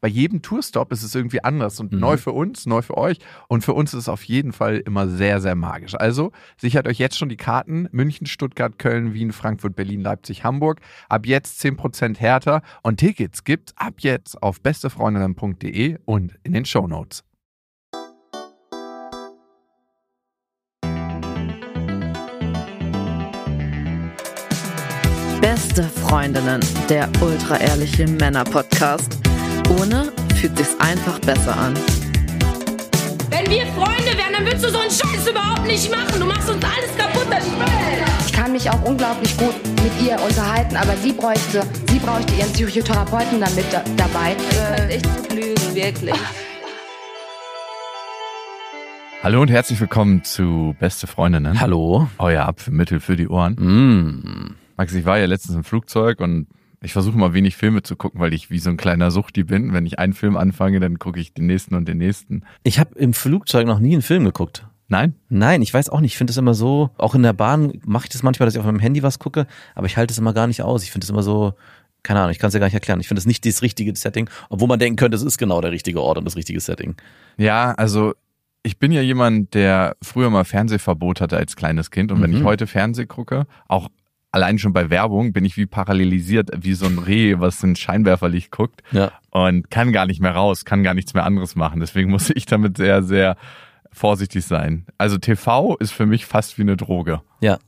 bei jedem Tourstop ist es irgendwie anders und Mhm. neu für uns, neu für euch und für uns ist es auf jeden Fall immer sehr, sehr magisch. Also sichert euch jetzt schon die Karten München, Stuttgart, Köln, Wien, Frankfurt, Berlin, Leipzig, Hamburg. Ab jetzt 10% härter und Tickets gibt's ab jetzt auf bestefreundinnen.de und in den Shownotes. Beste Freundinnen, der ultra-ehrliche Männer-Podcast. Ohne fühlt sich's einfach besser an. Wenn wir Freunde wären, dann würdest du so einen Scheiß überhaupt nicht machen. Du machst uns alles kaputt, das Spiel. Ich kann mich auch unglaublich gut mit ihr unterhalten, aber sie bräuchte, sie bräuchte ihren Psychotherapeuten damit da, dabei. Äh, echt zu lügen, wirklich. Hallo und herzlich willkommen zu Beste Freundinnen. Hallo. Euer Apfelmittel für die Ohren. Mm. Max, ich war ja letztens im Flugzeug und ich versuche mal wenig Filme zu gucken, weil ich wie so ein kleiner Suchti bin. Wenn ich einen Film anfange, dann gucke ich den nächsten und den nächsten. Ich habe im Flugzeug noch nie einen Film geguckt. Nein? Nein, ich weiß auch nicht. Ich finde es immer so, auch in der Bahn mache ich das manchmal, dass ich auf meinem Handy was gucke, aber ich halte es immer gar nicht aus. Ich finde es immer so, keine Ahnung, ich kann es ja gar nicht erklären. Ich finde es nicht das richtige Setting, obwohl man denken könnte, es ist genau der richtige Ort und das richtige Setting. Ja, also ich bin ja jemand, der früher mal Fernsehverbot hatte als kleines Kind. Und wenn Mhm. ich heute Fernseh gucke, auch allein schon bei Werbung, bin ich wie parallelisiert, wie so ein Reh, was in Scheinwerferlicht guckt. Ja. und kann gar nicht mehr raus, kann gar nichts mehr anderes machen. Deswegen muss ich damit sehr, sehr vorsichtig sein. Also TV ist für mich fast wie eine Droge. Ja.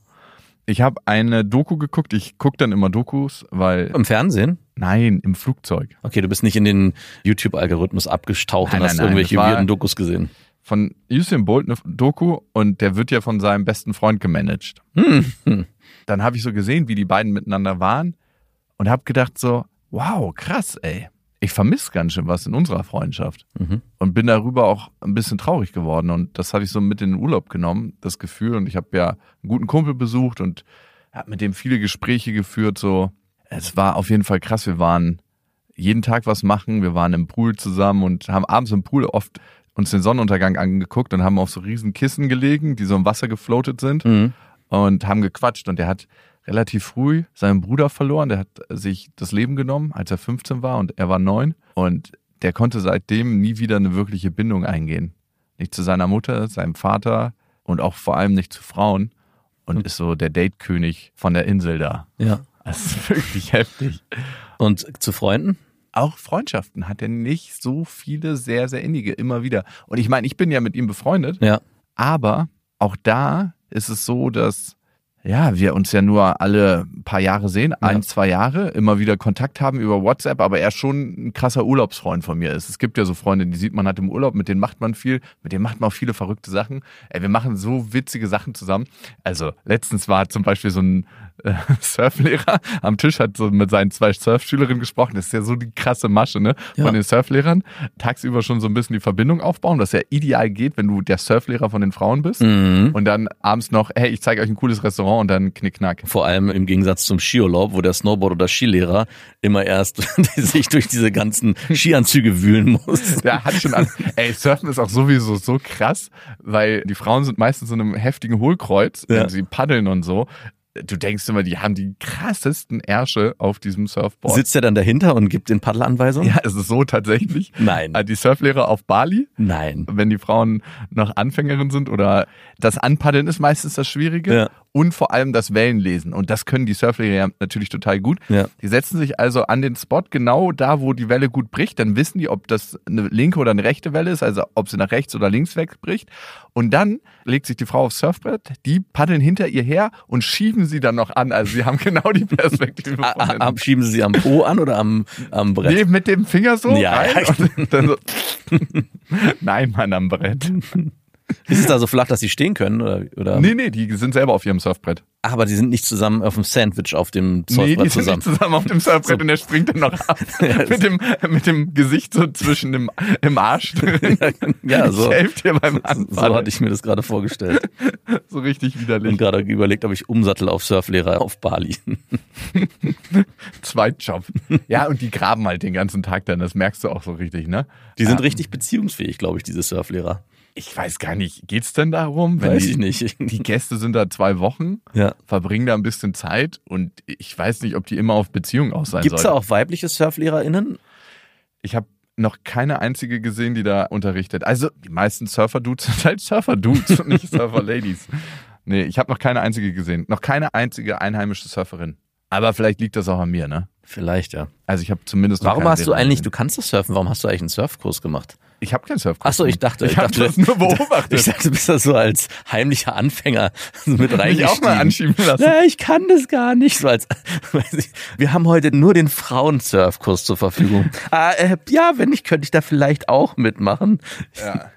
Ich habe eine Doku geguckt. Ich gucke dann immer Dokus, weil Im Fernsehen? nein, im Flugzeug Okay, du bist nicht in den YouTube-Algorithmus abgestaucht Nein, und hast nein, nein, irgendwelche weirden Dokus gesehen. von Usain Bolt eine Doku und der wird ja von seinem besten Freund gemanagt. Hm. Dann habe ich so gesehen, wie die beiden miteinander waren und habe gedacht so, wow, krass, ey. Ich vermisse ganz schön was in unserer Freundschaft. Mhm. und bin darüber auch ein bisschen traurig geworden und das habe ich so mit in den Urlaub genommen, das Gefühl und ich habe ja einen guten Kumpel besucht und habe mit dem viele Gespräche geführt, so es war auf jeden Fall krass, wir waren jeden Tag was machen, wir waren im Pool zusammen und haben abends im Pool oft uns den Sonnenuntergang angeguckt und haben auf so riesen Kissen gelegen, die so im Wasser gefloatet sind Mhm. Und haben gequatscht und der hat relativ früh seinen Bruder verloren, der hat sich das Leben genommen, als er 15 war und er war neun und der konnte seitdem nie wieder eine wirkliche Bindung eingehen. Nicht zu seiner Mutter, seinem Vater und auch vor allem nicht zu Frauen und ist so der Datekönig von der Insel da. Ja. Das ist wirklich heftig. Und zu Freunden? Auch Freundschaften hat er nicht so viele sehr, sehr innige immer wieder. Und ich meine, ich bin ja mit ihm befreundet, Ja. aber auch da ist es so, dass ja, wir uns ja nur alle paar Jahre sehen, ein, zwei Jahre, immer wieder Kontakt haben über WhatsApp, aber er schon ein krasser Urlaubsfreund von mir ist. Es gibt ja so Freunde, die sieht man halt im Urlaub, mit denen macht man viel, mit denen macht man auch viele verrückte Sachen. Ey, wir machen so witzige Sachen zusammen. Also letztens war zum Beispiel so ein äh, Surflehrer am Tisch, hat so mit seinen zwei Surfschülerinnen gesprochen. Das ist ja so die krasse Masche, ne? Von Ja. den Surflehrern. Tagsüber schon so ein bisschen die Verbindung aufbauen, was ja ideal geht, wenn du der Surflehrer von den Frauen bist. Mhm. Und dann abends noch, hey, ich zeige euch ein cooles Restaurant und dann knickknack. Vor allem im Gegensatz zum Skiurlaub, wo der Snowboard- oder Skilehrer immer erst sich durch diese ganzen Skianzüge wühlen muss. Der hat schon an. Ey, Surfen ist auch sowieso so krass, weil die Frauen sind meistens in einem heftigen Hohlkreuz, Ja. wenn sie paddeln und so. Du denkst immer, die haben die krassesten Ärsche auf diesem Surfboard. Sitzt er dann dahinter und gibt den Paddelanweisungen? ja, es ist so tatsächlich. Nein. Äh, Die Surflehrer auf Bali, Nein. wenn die Frauen noch Anfängerin sind oder das Anpaddeln ist meistens das Schwierige Ja. Und vor allem das Wellenlesen. Und das können die Surflehrer ja natürlich total gut. Ja. Die setzen sich also an den Spot genau da, wo die Welle gut bricht. Dann wissen die, ob das eine linke oder eine rechte Welle ist, also ob sie nach rechts oder links wegbricht. Und dann legt sich die Frau aufs Surfbrett, die paddeln hinter ihr her und schieben sie dann noch an. Also sie haben genau die Perspektive A- von a- hinten. am- Schieben Sie sie am Po an oder am, am Brett? Nee, mit dem Finger so Ja, rein ja. dann so. Nein, Mann, am Brett. Ist es da so flach, dass sie stehen können? Oder, oder? Nee, nee, die sind selber auf ihrem Surfbrett. Ach, aber die sind nicht zusammen auf dem Sandwich auf dem Nee, Surfbrett die sind zusammen. nicht zusammen auf dem Surfbrett und der springt dann noch ab. mit, dem, mit dem Gesicht so zwischen dem im Arsch drin. Ja, so. Ich helfe dir beim So Anfahren. hatte ich mir das gerade vorgestellt. so richtig Und widerlich. gerade überlegt, ob ich umsattel auf Surflehrer auf Bali. Zweitjob. Ja, und die graben halt den ganzen Tag dann, das merkst du auch so richtig, ne? Die sind Ja. richtig beziehungsfähig, glaube ich, diese Surflehrer. Ich weiß gar nicht, geht's denn darum? Weiß die, ich nicht. Die Gäste sind da zwei Wochen, Ja. verbringen da ein bisschen Zeit und ich weiß nicht, ob die immer auf Beziehung aus sein Gibt es da auch weibliche SurflehrerInnen? Ich habe noch keine einzige gesehen, die da unterrichtet. Also die meisten Surfer-Dudes sind halt Surfer-Dudes und nicht Surfer-Ladies. Nee, ich habe noch keine einzige gesehen. Noch keine einzige einheimische Surferin. Aber vielleicht liegt das auch an mir, ne? Vielleicht, ja. Also ich habe zumindest noch Warum hast du eigentlich, gesehen. du kannst das surfen, warum hast du eigentlich einen Surfkurs gemacht? Ich habe keinen Surfkurs. Ach so, ich dachte, ich habe dachte, das nur beobachtet. Ich dachte, du bist da so als heimlicher Anfänger mit mich reingestiegen. auch mal anschieben lassen. Na, ich kann das gar nicht. So als, ich, wir haben heute nur den Frauen-Surfkurs zur Verfügung. ah, äh, ja, wenn nicht, könnte ich da vielleicht auch mitmachen. Ja.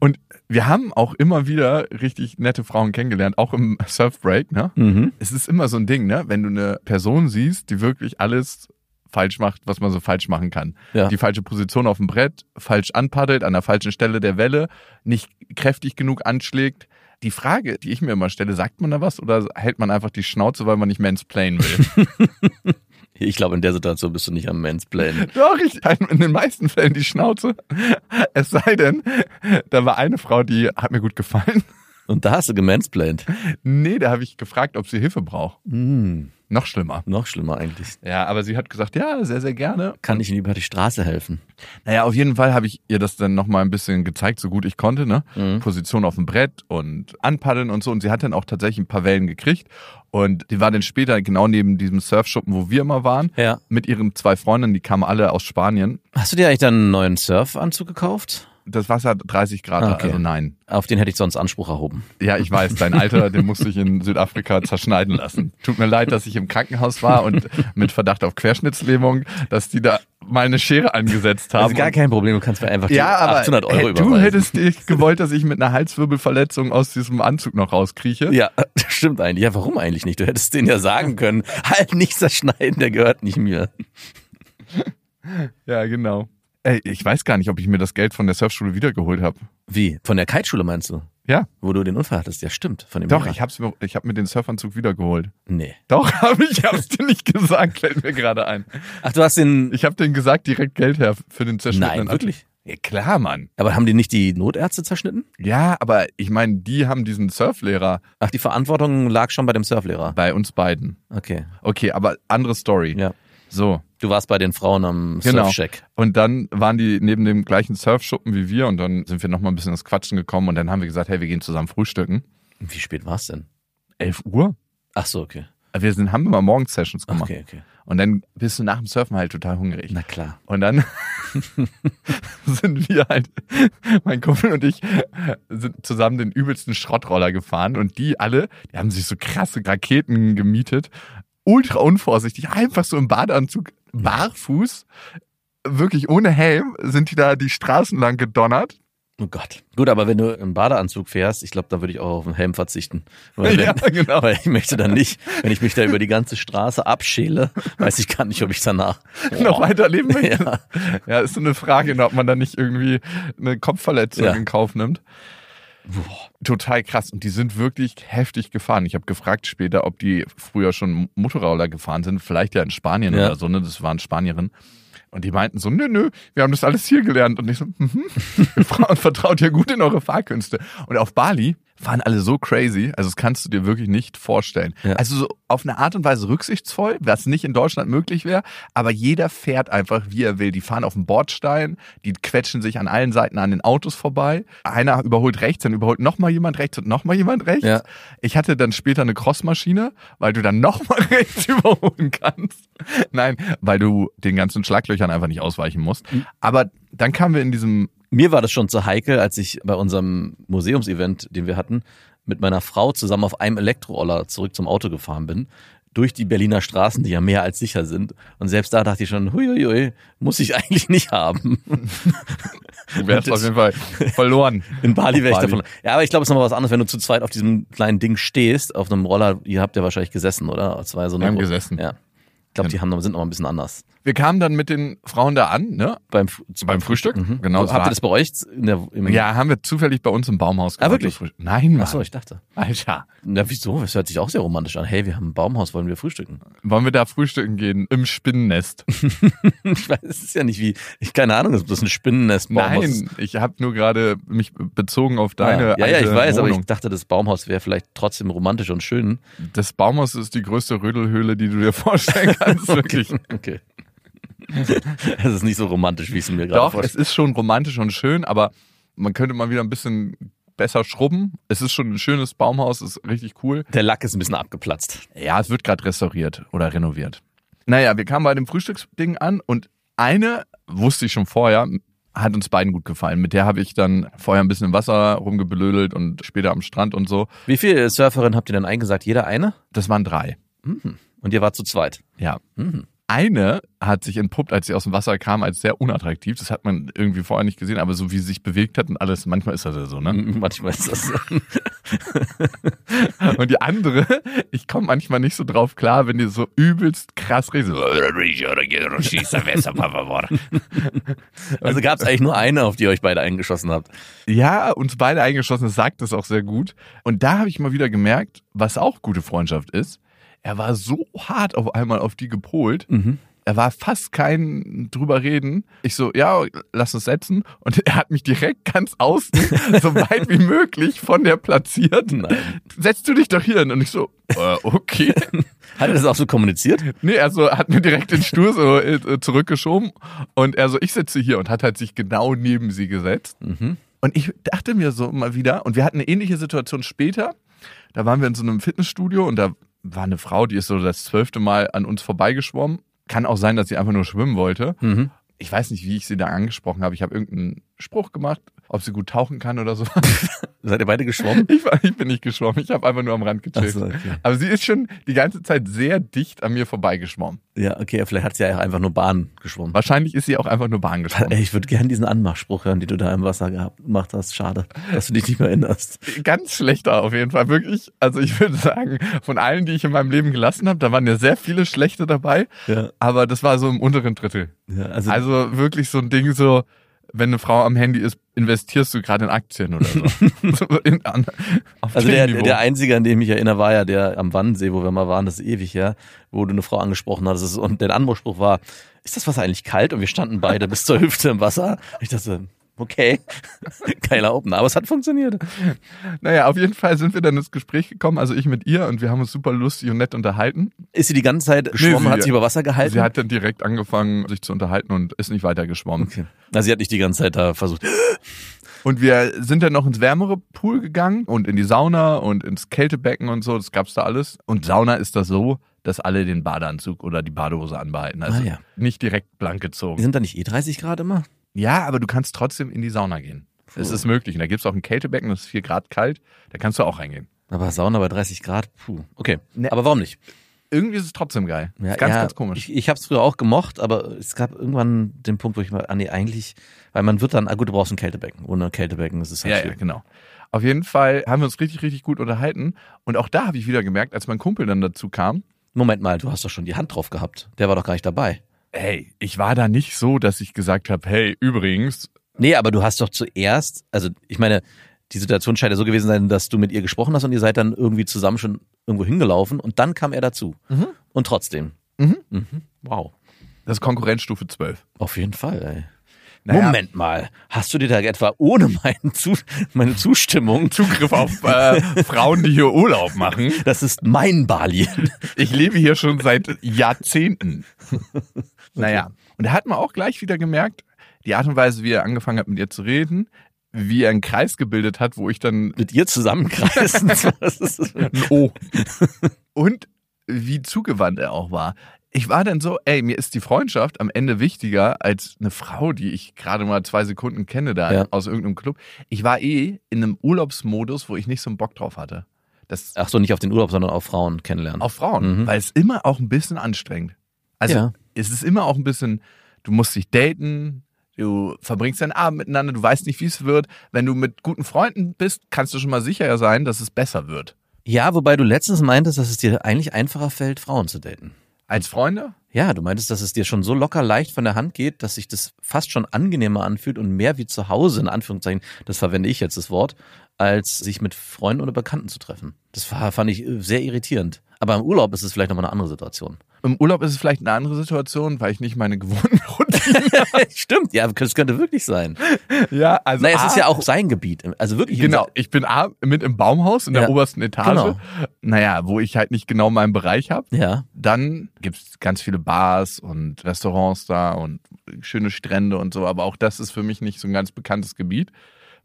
Und wir haben auch immer wieder richtig nette Frauen kennengelernt, auch im Surfbreak, ne? Mhm. Es ist immer so ein Ding, ne? Wenn du eine Person siehst, die wirklich alles falsch macht, was man so falsch machen kann. Ja. Die falsche Position auf dem Brett, falsch anpaddelt, an der falschen Stelle der Welle, nicht kräftig genug anschlägt. Die Frage, die ich mir immer stelle, sagt man da was oder hält man einfach die Schnauze, weil man nicht mansplainen will? Ich glaube, in der Situation bist du nicht am Mansplainen. Doch, ich halte in den meisten Fällen die Schnauze. Es sei denn, da war eine Frau, die hat mir gut gefallen. Und da hast du gemansplained. Nee, da habe ich gefragt, ob sie Hilfe braucht. Hm, Noch schlimmer. noch schlimmer eigentlich. Ja, aber sie hat gesagt, ja, sehr, sehr gerne. Kann ich Ihnen über die Straße helfen? Naja, auf jeden Fall habe ich ihr das dann nochmal ein bisschen gezeigt, so gut ich konnte, ne? Mhm. Position auf dem Brett und anpaddeln und so. Und sie hat dann auch tatsächlich ein paar Wellen gekriegt. Und die war dann später genau neben diesem Surfschuppen, wo wir immer waren, Ja. mit ihren zwei Freundinnen, die kamen alle aus Spanien. Hast du dir eigentlich dann einen neuen Surfanzug gekauft? Das Wasser hat 30 Grad, okay. also nein. Auf den hätte ich sonst Anspruch erhoben. Ja, ich weiß, dein Alter, den musste ich in Südafrika zerschneiden lassen. Tut mir leid, dass ich im Krankenhaus war und mit Verdacht auf Querschnittslähmung, dass die da mal eine Schere angesetzt haben. Also gar Und- kein Problem, du kannst mir einfach die ja, aber 800 Euro hey, du überweisen. hättest dich gewollt, dass ich mit einer Halswirbelverletzung aus diesem Anzug noch rauskrieche. Ja, das stimmt eigentlich. Ja, warum eigentlich nicht? Du hättest denen ja sagen können, halt nicht zerschneiden, der gehört nicht mir. Ja, genau. Ey, ich weiß gar nicht, ob ich mir das Geld von der Surfschule wiedergeholt habe. Wie? Von der Kiteschule meinst du? Ja, Wo du den Unfall hattest? Ja, stimmt. Von dem doch, Lehrer. ich hab's mir, ich hab mir den Surfanzug wiedergeholt. Nee. Doch, habe ich, hab's dir nicht gesagt, fällt mir gerade ein. Ach, du hast den. Ich habe denen gesagt, direkt Geld her für den zerschnittenen Nein, wirklich? Ja, klar, Mann. Aber haben die nicht die Notärzte zerschnitten? Ja, aber ich meine, die haben diesen Surflehrer Ach, die Verantwortung lag schon bei dem Surflehrer. bei uns beiden. Okay. Okay, aber andere Story. Ja. So, Du warst bei den Frauen am Genau. Surfcheck. Und dann waren die neben dem gleichen Surfschuppen wie wir und dann sind wir noch mal ein bisschen ins Quatschen gekommen und dann haben wir gesagt, hey, wir gehen zusammen frühstücken. Wie spät war es denn? 11 Uhr? Ach so, okay. Wir sind, haben immer morgens Sessions gemacht. Okay, okay. Und dann bist du nach dem Surfen halt total hungrig. Na klar. Und dann sind wir halt, mein Kumpel und ich, sind zusammen den übelsten Schrottroller gefahren und die alle, die haben sich so krasse Raketen gemietet, ultra unvorsichtig, einfach so im Badeanzug, barfuß, wirklich ohne Helm, sind die da die Straßen lang gedonnert. Oh Gott. Gut, aber wenn du im Badeanzug fährst, ich glaube, da würde ich auch auf den Helm verzichten. Weil, Ja, wenn, genau. weil ich möchte dann nicht, wenn ich mich da über die ganze Straße abschäle, weiß ich gar nicht, ob ich danach noch weiterleben möchte. Ja. Ja, ist so eine Frage, ob man da nicht irgendwie eine Kopfverletzung Ja. in Kauf nimmt. Total krass. Und die sind wirklich heftig gefahren. Ich habe gefragt später, ob die früher schon Motorroller gefahren sind. Vielleicht ja in Spanien Ja. oder so, ne? Das waren Spanierinnen. Und die meinten so, nö, nö, wir haben das alles hier gelernt. Und ich so, mhm. Ihr Frauen vertraut ja gut in eure Fahrkünste. Und auf Bali fahren alle so crazy, also das kannst du dir wirklich nicht vorstellen. Ja. Also so auf eine Art und Weise rücksichtsvoll, was nicht in Deutschland möglich wäre, aber jeder fährt einfach, wie er will. Die fahren auf dem Bordstein, die quetschen sich an allen Seiten an den Autos vorbei. Einer überholt rechts, dann überholt nochmal jemand rechts und nochmal jemand rechts. Ja. Ich hatte dann später eine Crossmaschine, weil du dann nochmal rechts überholen kannst. Nein, weil du den ganzen Schlaglöchern einfach nicht ausweichen musst. Aber dann kamen wir in diesem Mir war das schon zu heikel, als ich bei unserem Museumsevent, den wir hatten, mit meiner Frau zusammen auf einem Elektroroller zurück zum Auto gefahren bin. durch die Berliner Straßen, die ja mehr als sicher sind. Und selbst da dachte ich schon, huiuiui, muss ich eigentlich nicht haben. Du wärst auf jeden Fall verloren. In Bali wäre ich davon. Ja, aber ich glaube, es ist nochmal was anderes, wenn du zu zweit auf diesem kleinen Ding stehst, auf einem Roller. Ihr habt ja wahrscheinlich gesessen, oder? Ja so eine Wir haben gesessen. Ja. Ich glaube, die haben, sind noch mal ein bisschen anders. Wir kamen dann mit den Frauen da an, ne? Beim, Beim Frühstück. Mhm. Genau. es Habt ihr das bei euch in der, im, ja, haben wir zufällig bei uns im Baumhaus Ah, gemacht, wirklich? das Frühstück. Nein, Mann. Achso, ich dachte. Alter. Na, wieso? Das hört sich auch sehr romantisch an. Hey, wir haben ein Baumhaus, wollen wir frühstücken? Wollen wir da frühstücken gehen? Im Spinnennest? Ich weiß, es ist ja nicht wie, ich keine Ahnung, ob das ein Spinnennest-Baumhaus ist. Nein, ich habe nur gerade mich bezogen auf deine Ah, ja, ja, ich weiß, aber Wohnung. ich dachte, das Baumhaus wäre vielleicht trotzdem romantisch und schön. Das Baumhaus ist die größte Rödelhöhle, die du dir vorstellen kannst, wirklich. Okay. Es ist nicht so romantisch, wie ich es mir gerade Doch, es vorstelle. ist schon romantisch und schön, aber man könnte mal wieder ein bisschen besser schrubben. Es ist schon ein schönes Baumhaus, ist richtig cool. Der Lack ist ein bisschen abgeplatzt. Ja, es wird gerade restauriert oder renoviert. Naja, wir kamen bei dem Frühstücksding an und eine wusste ich schon vorher, hat uns beiden gut gefallen. Mit der habe ich dann vorher ein bisschen im Wasser rumgeblödelt und später am Strand und so. Wie viele Surferinnen habt ihr denn eingesagt? Jeder eine? Das waren drei. Und ihr wart zu zweit? Ja. Mhm. Eine hat sich entpuppt, als sie aus dem Wasser kam, als sehr unattraktiv. Das hat man irgendwie vorher nicht gesehen, aber so wie sie sich bewegt hat und alles, manchmal ist das ja so, ne? Manchmal ist das so. Und die andere, ich komme manchmal nicht so drauf klar, wenn die so übelst krass redet. So, Also gab es eigentlich nur eine, auf die ihr euch beide eingeschossen habt. Ja, uns beide eingeschossen, das sagt es auch sehr gut. Und da habe ich mal wieder gemerkt, was auch gute Freundschaft ist. Er war so hart auf einmal auf die gepolt. Er war fast kein drüber reden. Ich so, ja, lass uns setzen. Und er hat mich direkt ganz außen, so weit wie möglich von der platziert. Nein. Setzt du dich doch hier hin. Und ich so, äh, okay. Hat er das auch so kommuniziert? Nee, er so, hat mir direkt den Stuhl so äh, zurückgeschoben. Und er so, ich sitze hier und hat halt sich genau neben sie gesetzt. Und ich dachte mir so mal wieder, und wir hatten eine ähnliche Situation später. Da waren wir in so einem Fitnessstudio und da war eine Frau, die ist so das zwölfte Mal an uns vorbeigeschwommen. Kann auch sein, dass sie einfach nur schwimmen wollte. Mhm. Ich weiß nicht, wie ich sie da angesprochen habe. Ich habe irgendeinen Spruch gemacht, ob sie gut tauchen kann oder so. Seid ihr beide geschwommen? Ich, war, ich bin nicht geschwommen, ich habe einfach nur am Rand gechillt. So, okay. Aber sie ist schon die ganze Zeit sehr dicht an mir vorbeigeschwommen. Ja, okay, vielleicht hat sie ja einfach nur Bahn geschwommen. Wahrscheinlich ist sie auch einfach nur Bahn geschwommen. Ey, ich würde gern diesen Anmachspruch hören, den du da im Wasser gehabt, gemacht hast. Schade, dass du dich nicht mehr erinnerst. Ganz schlechter auf jeden Fall, wirklich. Also ich würde sagen, von allen, die ich in meinem Leben gelassen habe, da waren ja sehr viele schlechte dabei. Ja. Aber das war so im unteren Drittel. Ja, also, Also wirklich so ein Ding so, wenn eine Frau am Handy ist, investierst du gerade in Aktien oder so. in, an, also dem der, Niveau. der einzige, an den ich mich erinnere, war ja der am Wannsee, wo wir mal waren, das ist ewig her, wo du eine Frau angesprochen hattest. Und der Anmachspruch war, ist das Wasser eigentlich kalt? Und wir standen beide bis zur Hüfte im Wasser. Ich dachte, okay, geiler Opener, aber es hat funktioniert. Naja, auf jeden Fall sind wir dann ins Gespräch gekommen, also ich mit ihr und wir haben uns super lustig und nett unterhalten. Ist sie die ganze Zeit geschwommen, sie- hat sich über Wasser gehalten? Sie hat dann direkt angefangen, sich zu unterhalten und ist nicht weiter geschwommen. okay. Also sie hat nicht die ganze Zeit da versucht. Und wir sind dann noch ins wärmere Pool gegangen und in die Sauna und ins Kältebecken und so, das gab's da alles. Und Sauna ist das so, dass alle den Badeanzug oder die Badehose anbehalten. Also Ah, ja. nicht direkt blank gezogen. sind da nicht eh 30 Grad immer? Ja, aber du kannst trotzdem in die Sauna gehen. Es ist möglich. Und da gibt's auch ein Kältebecken, das ist vier Grad kalt, da kannst du auch reingehen. Aber Sauna bei 30 Grad, puh. Okay, Ne. aber warum nicht? Irgendwie ist es trotzdem geil. Ja, ist ganz, ja, ganz komisch. Ich, ich habe es früher auch gemocht, aber es gab irgendwann den Punkt, wo ich mal, ah nee, eigentlich, weil man wird dann, ah gut, du brauchst ein Kältebecken. Ohne Kältebecken ist es halt Ja, ja, schwierig. genau. Auf jeden Fall haben wir uns richtig, richtig gut unterhalten. Und auch da habe ich wieder gemerkt, als mein Kumpel dann dazu kam, Moment mal, du hast doch schon die Hand drauf gehabt. Der war doch gar nicht dabei. Hey, ich war da nicht so, dass ich gesagt habe, hey, übrigens, Nee, aber du hast doch zuerst, also ich meine, die Situation scheint ja so gewesen sein, dass du mit ihr gesprochen hast und ihr seid dann irgendwie zusammen schon irgendwo hingelaufen und dann kam er dazu. Und trotzdem. Mhm. Mhm. Wow. das ist Konkurrenzstufe 12. Auf jeden Fall, ey. Naja. Moment mal, hast du dir da etwa ohne meinen Zu meine Zustimmung Zugriff auf äh, Frauen, die hier Urlaub machen. Das ist mein Bali. Ich lebe hier schon seit Jahrzehnten. Naja, und da hat man auch gleich wieder gemerkt, die Art und Weise, wie er angefangen hat, mit ihr zu reden, wie er einen Kreis gebildet hat, wo ich dann Mit ihr zusammenkreisen. O. Und wie zugewandt er auch war. Ich war dann so, ey, mir ist die Freundschaft am Ende wichtiger als eine Frau, die ich gerade mal zwei Sekunden kenne da Ja. aus irgendeinem Club. Ich war eh in einem Urlaubsmodus, wo ich nicht so einen Bock drauf hatte. Das Ach so, nicht auf den Urlaub, sondern auf Frauen kennenlernen. auf Frauen, Mhm. weil es immer auch ein bisschen anstrengend. Also Ja. Es ist immer auch ein bisschen, du musst dich daten, du verbringst deinen Abend miteinander, du weißt nicht, wie es wird. Wenn du mit guten Freunden bist, kannst du schon mal sicher sein, dass es besser wird. Ja, wobei du letztens meintest, dass es dir eigentlich einfacher fällt, Frauen zu daten. Als Freunde? Ja, du meintest, dass es dir schon so locker leicht von der Hand geht, dass sich das fast schon angenehmer anfühlt und mehr wie zu Hause, in Anführungszeichen, das verwende ich jetzt das Wort, als sich mit Freunden oder Bekannten zu treffen. Das war, fand ich äh, sehr irritierend. Aber im Urlaub ist es vielleicht nochmal eine andere Situation. Im Urlaub ist es vielleicht eine andere Situation, weil ich nicht meine gewohnten Routinen Stimmt, ja, das könnte wirklich sein. Ja, also Naja, es A, ist ja auch sein Gebiet. Also wirklich. Genau, ich bin A, mit im Baumhaus in der Ja, obersten Etage. genau. Naja, wo ich halt nicht genau meinen Bereich habe. Ja. Dann gibt's ganz viele Bars und Restaurants da und schöne Strände und so, aber auch das ist für mich nicht so ein ganz bekanntes Gebiet.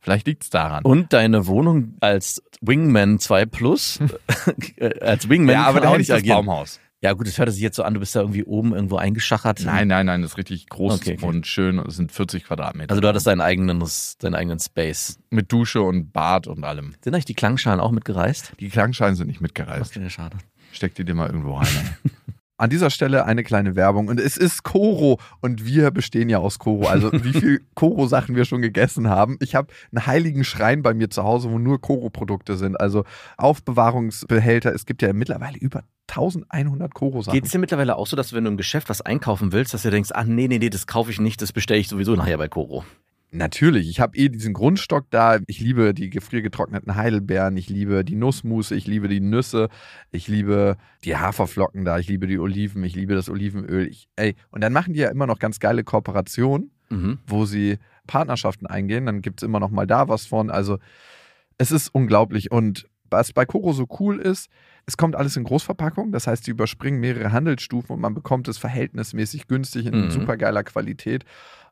Vielleicht liegt's daran. Und deine Wohnung als Wingman 2 Plus, äh, als Wingman ja, aber da auch hätte ich nicht das agieren. Baumhaus. Ja gut, das hört sich jetzt so an, du bist da irgendwie oben irgendwo eingeschachert. Nein, nein, nein, das ist richtig groß Okay, okay. und schön. Es sind 40 Quadratmeter. Also du hattest deinen eigenen, deinen eigenen Space. mit Dusche und Bad und allem. Sind eigentlich die Klangschalen auch mitgereist? Die Klangschalen sind nicht mitgereist. Okay, schade. Steck die dir mal irgendwo rein. An dieser Stelle eine kleine Werbung. Und es ist Koro. Und wir bestehen ja aus Koro. Also wie viel Koro-Sachen wir schon gegessen haben. Ich habe einen heiligen Schrein bei mir zu Hause, wo nur Koro-Produkte sind. Also Aufbewahrungsbehälter. Es gibt ja mittlerweile über 1100 Koro-Sachen. Geht es dir mittlerweile auch so, dass du, wenn du im Geschäft was einkaufen willst, dass du denkst, ach nee, nee, nee, das kaufe ich nicht, das bestelle ich sowieso nachher bei Koro. Natürlich, ich habe eh diesen Grundstock da. Ich liebe die gefriergetrockneten Heidelbeeren, ich liebe die Nussmusse, ich liebe die Nüsse, ich liebe die Haferflocken da, ich liebe die Oliven, ich liebe das Olivenöl. Ich, ey, und dann machen die ja immer noch ganz geile Kooperationen, Mhm. wo sie Partnerschaften eingehen. Dann gibt es immer noch mal da was von. Also es ist unglaublich. Und was bei Koro so cool ist, es kommt alles in Großverpackung. Das heißt, die überspringen mehrere Handelsstufen und man bekommt es verhältnismäßig günstig in Mhm. super geiler Qualität.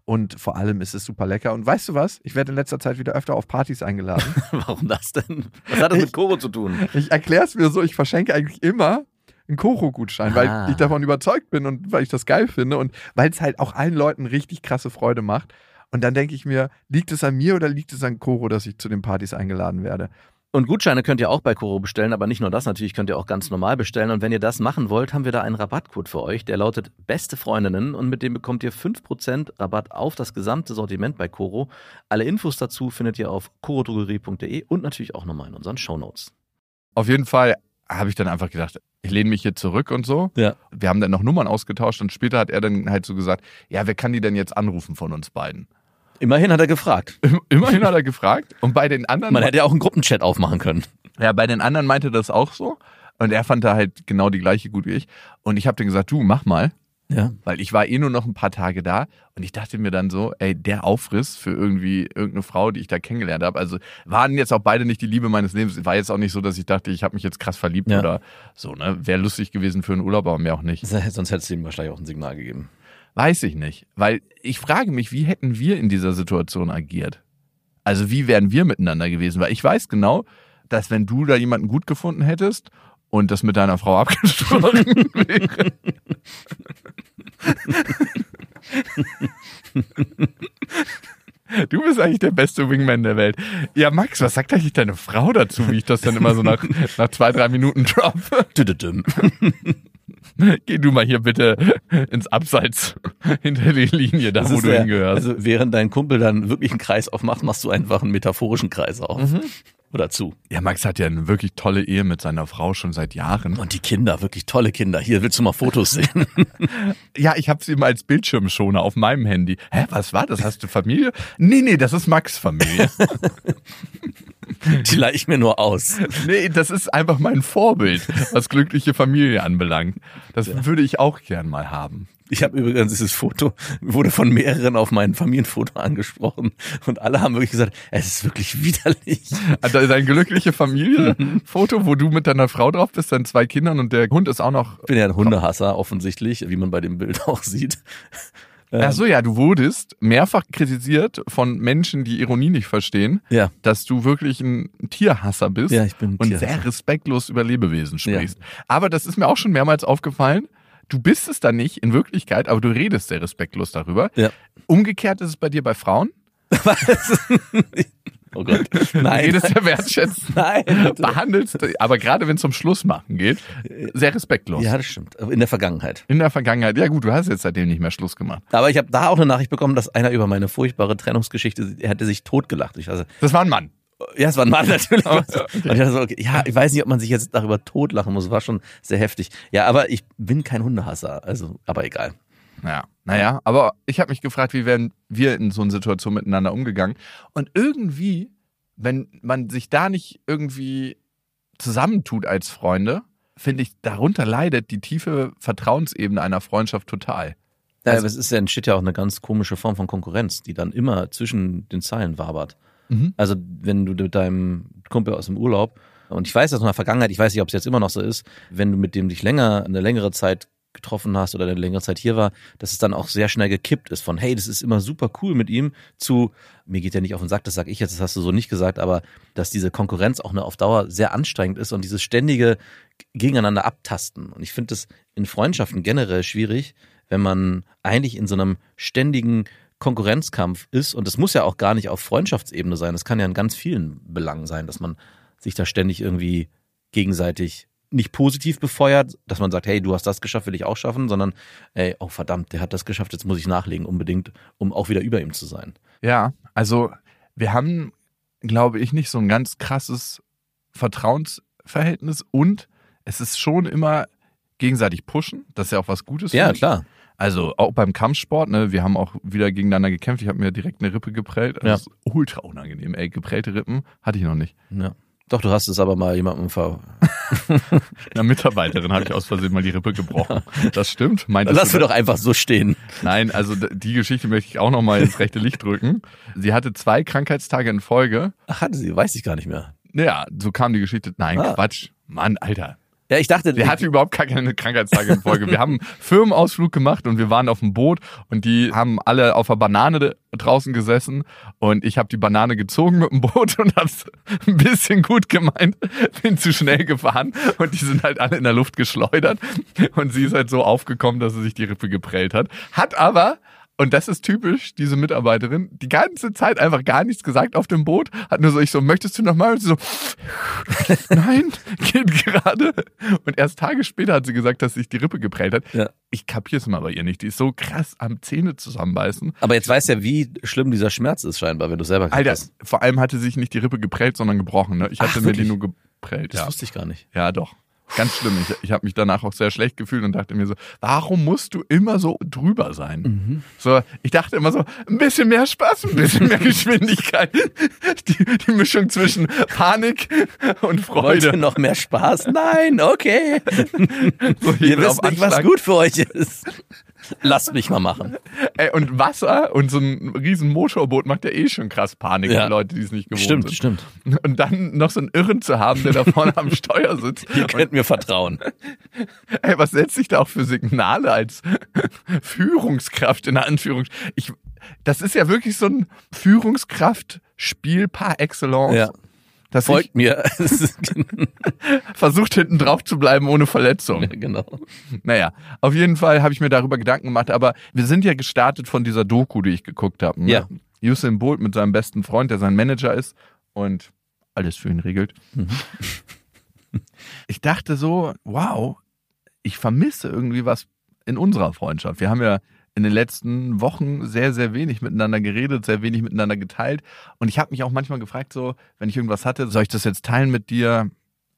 Und vor allem ist es super lecker. Und weißt du was? Ich werde in letzter Zeit wieder öfter auf Partys eingeladen. Warum das denn? Was hat das mit Koro zu tun? ich erkläre es mir so, ich verschenke eigentlich immer einen Koro-Gutschein, Ah. weil ich davon überzeugt bin und weil ich das geil finde und weil es halt auch allen Leuten richtig krasse Freude macht. Und dann denke ich mir, liegt es an mir oder liegt es an Koro, dass ich zu den Partys eingeladen werde? Und Gutscheine könnt ihr auch bei Koro bestellen, aber nicht nur das, natürlich könnt ihr auch ganz normal bestellen. Und wenn ihr das machen wollt, haben wir da einen Rabattcode für euch, der lautet Beste Freundinnen und mit dem bekommt ihr 5% Rabatt auf das gesamte Sortiment bei Koro. Alle Infos dazu findet ihr auf korodrogerie.de und natürlich auch nochmal in unseren Shownotes. Auf jeden Fall habe ich dann einfach gedacht, ich lehne mich hier zurück und so. Ja. Wir haben dann noch Nummern ausgetauscht und später hat er dann halt so gesagt, ja, wer kann die denn jetzt anrufen von uns beiden? Immerhin hat er gefragt. Immerhin hat er gefragt und bei den anderen Man hätte ja auch einen Gruppenchat aufmachen können. Ja, bei den anderen meinte das auch so. Und er fand da halt genau die gleiche gut wie ich. Und ich habe dann gesagt, du, mach mal. Ja. Weil ich war eh nur noch ein paar Tage da und ich dachte mir dann so, ey, der Aufriss für irgendwie irgendeine Frau, die ich da kennengelernt habe. Also waren jetzt auch beide nicht die Liebe meines Lebens. War jetzt auch nicht so, dass ich dachte, ich habe mich jetzt krass verliebt Ja. oder so, ne? Wäre lustig gewesen für einen Urlaub, aber mir auch nicht. Sonst hättest du ihm wahrscheinlich auch ein Signal gegeben. Weiß ich nicht. Weil ich frage mich, wie hätten wir in dieser Situation agiert? Also wie wären wir miteinander gewesen? Weil ich weiß genau, dass wenn du da jemanden gut gefunden hättest und das mit deiner Frau abgesprochen wäre. Du bist eigentlich der beste Wingman der Welt. Ja, Max, was sagt eigentlich deine Frau dazu, wie ich das dann immer so nach, nach zwei, drei Minuten droppe? Geh du mal hier bitte ins Abseits hinter die Linie, da Das wo du der- hingehörst. Also während dein Kumpel dann wirklich einen Kreis aufmacht, machst du einfach einen metaphorischen Kreis auf. Oder zu. Ja, Max hat ja eine wirklich tolle Ehe mit seiner Frau schon seit Jahren. Und die Kinder, wirklich tolle Kinder. Hier willst du mal Fotos sehen. Ja, ich habe sie mal als Bildschirmschoner auf meinem Handy. Hä, was war das? Hast du Familie? Nee, nee, das ist Max Familie. Die leih ich mir nur aus. nee, das ist einfach mein Vorbild, was glückliche Familie anbelangt. Das würde ich auch gern mal haben. Ich habe übrigens dieses Foto, wurde von mehreren auf mein Familienfoto angesprochen. Und alle haben wirklich gesagt, es ist wirklich widerlich. Also dein glückliche Familie-Foto, wo du mit deiner Frau drauf bist, deinen zwei Kindern und der Hund ist auch noch. Ich bin ja ein Hundehasser, offensichtlich, wie man bei dem Bild auch sieht. Ach so, ja, du wurdest mehrfach kritisiert von Menschen, die Ironie nicht verstehen, Ja. dass du wirklich ein Tierhasser bist Ja, ich bin und Tierhasser. sehr respektlos über Lebewesen sprichst. Aber das ist mir auch schon mehrmals aufgefallen. Du bist es dann nicht in Wirklichkeit, aber du redest sehr respektlos darüber. Ja. Umgekehrt ist es bei dir bei Frauen. Oh Gott. Du Nein. redest ja wertschätzend. Nein. Behandelst, aber gerade wenn es um Schluss machen geht, sehr respektlos. Ja, das stimmt. In der Vergangenheit. In der Vergangenheit, ja gut, du hast jetzt seitdem nicht mehr Schluss gemacht. Aber ich habe da auch eine Nachricht bekommen, dass einer über meine furchtbare Trennungsgeschichte, er hätte sich totgelacht. Ich weiß, Das war ein Mann. Ja, es war ein Mann natürlich. Oh, Und ich so, okay, ja, ich weiß nicht, ob man sich jetzt darüber totlachen muss. War schon sehr heftig. Ja, aber ich bin kein Hundehasser. Also, aber egal. Ja, naja, aber ich habe mich gefragt, wie wären wir in so einer Situation miteinander umgegangen? Und irgendwie, wenn man sich da nicht irgendwie zusammentut als Freunde, finde ich, darunter leidet die tiefe Vertrauensebene einer Freundschaft total. Ja, Also- aber es ist ja, entsteht ja auch eine ganz komische Form von Konkurrenz, die dann immer zwischen den Zeilen wabert. Mhm. Also wenn du mit deinem Kumpel aus dem Urlaub, und ich weiß das in der Vergangenheit, ich weiß nicht, ob es jetzt immer noch so ist, wenn du mit dem dich länger, eine längere Zeit getroffen hast oder eine längere Zeit hier war, dass es dann auch sehr schnell gekippt ist von, hey, das ist immer super cool mit ihm, zu, mir geht der nicht auf den Sack, das sag ich jetzt, das hast du so nicht gesagt, aber dass diese Konkurrenz auch eine auf Dauer sehr anstrengend ist und dieses ständige gegeneinander abtasten. Und ich finde das in Freundschaften generell schwierig, wenn man eigentlich in so einem ständigen Konkurrenzkampf ist. Und das muss ja auch gar nicht auf Freundschaftsebene sein. Das kann ja in ganz vielen Belangen sein, dass man sich da ständig irgendwie gegenseitig nicht positiv befeuert, dass man sagt, hey, du hast das geschafft, will ich auch schaffen, sondern, ey, oh verdammt, der hat das geschafft, jetzt muss ich nachlegen unbedingt, um auch wieder über ihm zu sein. Ja, also wir haben, glaube ich, nicht so ein ganz krasses Vertrauensverhältnis und es ist schon immer gegenseitig pushen. Das ist ja auch was Gutes. Ja, klar. Also auch beim Kampfsport, ne, wir haben auch wieder gegeneinander gekämpft. Ich habe mir direkt eine Rippe geprellt. Das Ja. ist ultra unangenehm, ey. Geprellte Rippen hatte ich noch nicht. Ja. Doch, du hast es aber mal jemandem ver... Einer Mitarbeiterin habe ich aus Versehen mal die Rippe gebrochen. Das stimmt. Meintest Lass wir doch einfach so stehen. Nein, also die Geschichte möchte ich auch noch mal ins rechte Licht drücken. Sie hatte zwei Krankheitstage in Folge. Ach, hatte sie, weiß ich gar nicht mehr. Ja, so kam die Geschichte. Nein, Ah. Quatsch. Mann, Alter. Ja, ich dachte, Wir hatten überhaupt gar keine Krankheitstage in Folge. Wir haben einen Firmenausflug gemacht und wir waren auf dem Boot und die haben alle auf der Banane draußen gesessen und ich habe die Banane gezogen mit dem Boot und hab's ein bisschen gut gemeint, bin zu schnell gefahren und die sind halt alle in der Luft geschleudert und sie ist halt so aufgekommen, dass sie sich die Rippe geprellt hat. Hat aber und das ist typisch, diese Mitarbeiterin, die ganze Zeit einfach gar nichts gesagt auf dem Boot, hat nur so, ich so, möchtest du nochmal? Und sie so, nein, geht gerade. Und erst Tage später hat sie gesagt, dass sich die Rippe geprellt hat. Ja. Ich kapiere es mal bei ihr nicht. Die ist so krass am Zähne zusammenbeißen. aber jetzt weißt du ja, wie schlimm dieser Schmerz ist scheinbar, wenn du selber Alter, hast. vor allem hatte sich nicht die Rippe geprellt, sondern gebrochen. Ne? Ich hatte Ach, mir die nur geprellt. Das Ja. wusste ich gar nicht. ja, doch. Ganz schlimm. Ich, ich habe mich danach auch sehr schlecht gefühlt und dachte mir so, warum musst du immer so drüber sein? Mhm. So, ich dachte immer so, ein bisschen mehr Spaß, ein bisschen mehr Geschwindigkeit. Die, die Mischung zwischen Panik und Wollt Freude. noch mehr Spaß? Nein, okay. So, Ihr wisst nicht, was gut für euch ist. Lasst mich mal machen. Ey, und Wasser und so ein riesen Motorboot macht ja eh schon krass Panik Ja. für Leute, die es nicht gewohnt Stimmt, sind. stimmt. Und dann noch so einen Irren zu haben, der da vorne am Steuer sitzt. Ihr könnt mir vertrauen. Ey, was setzt sich da auch für Signale als Führungskraft in der Anführung? Ich, das ist ja wirklich so ein Führungskraftspiel par excellence. Ja. Das ich Folgt mir. versucht hinten drauf zu bleiben ohne Verletzung. genau. Naja, auf jeden Fall habe ich mir darüber Gedanken gemacht, aber wir sind ja gestartet von dieser Doku, die ich geguckt habe. Ne? Ja. Usain Bolt mit seinem besten Freund, der sein Manager ist und alles für ihn regelt. Mhm. Ich dachte so, wow, ich vermisse irgendwie was in unserer Freundschaft. Wir haben ja in den letzten Wochen sehr, sehr wenig miteinander geredet, sehr wenig miteinander geteilt. Und ich habe mich auch manchmal gefragt, so, wenn ich irgendwas hatte, soll ich das jetzt teilen mit dir?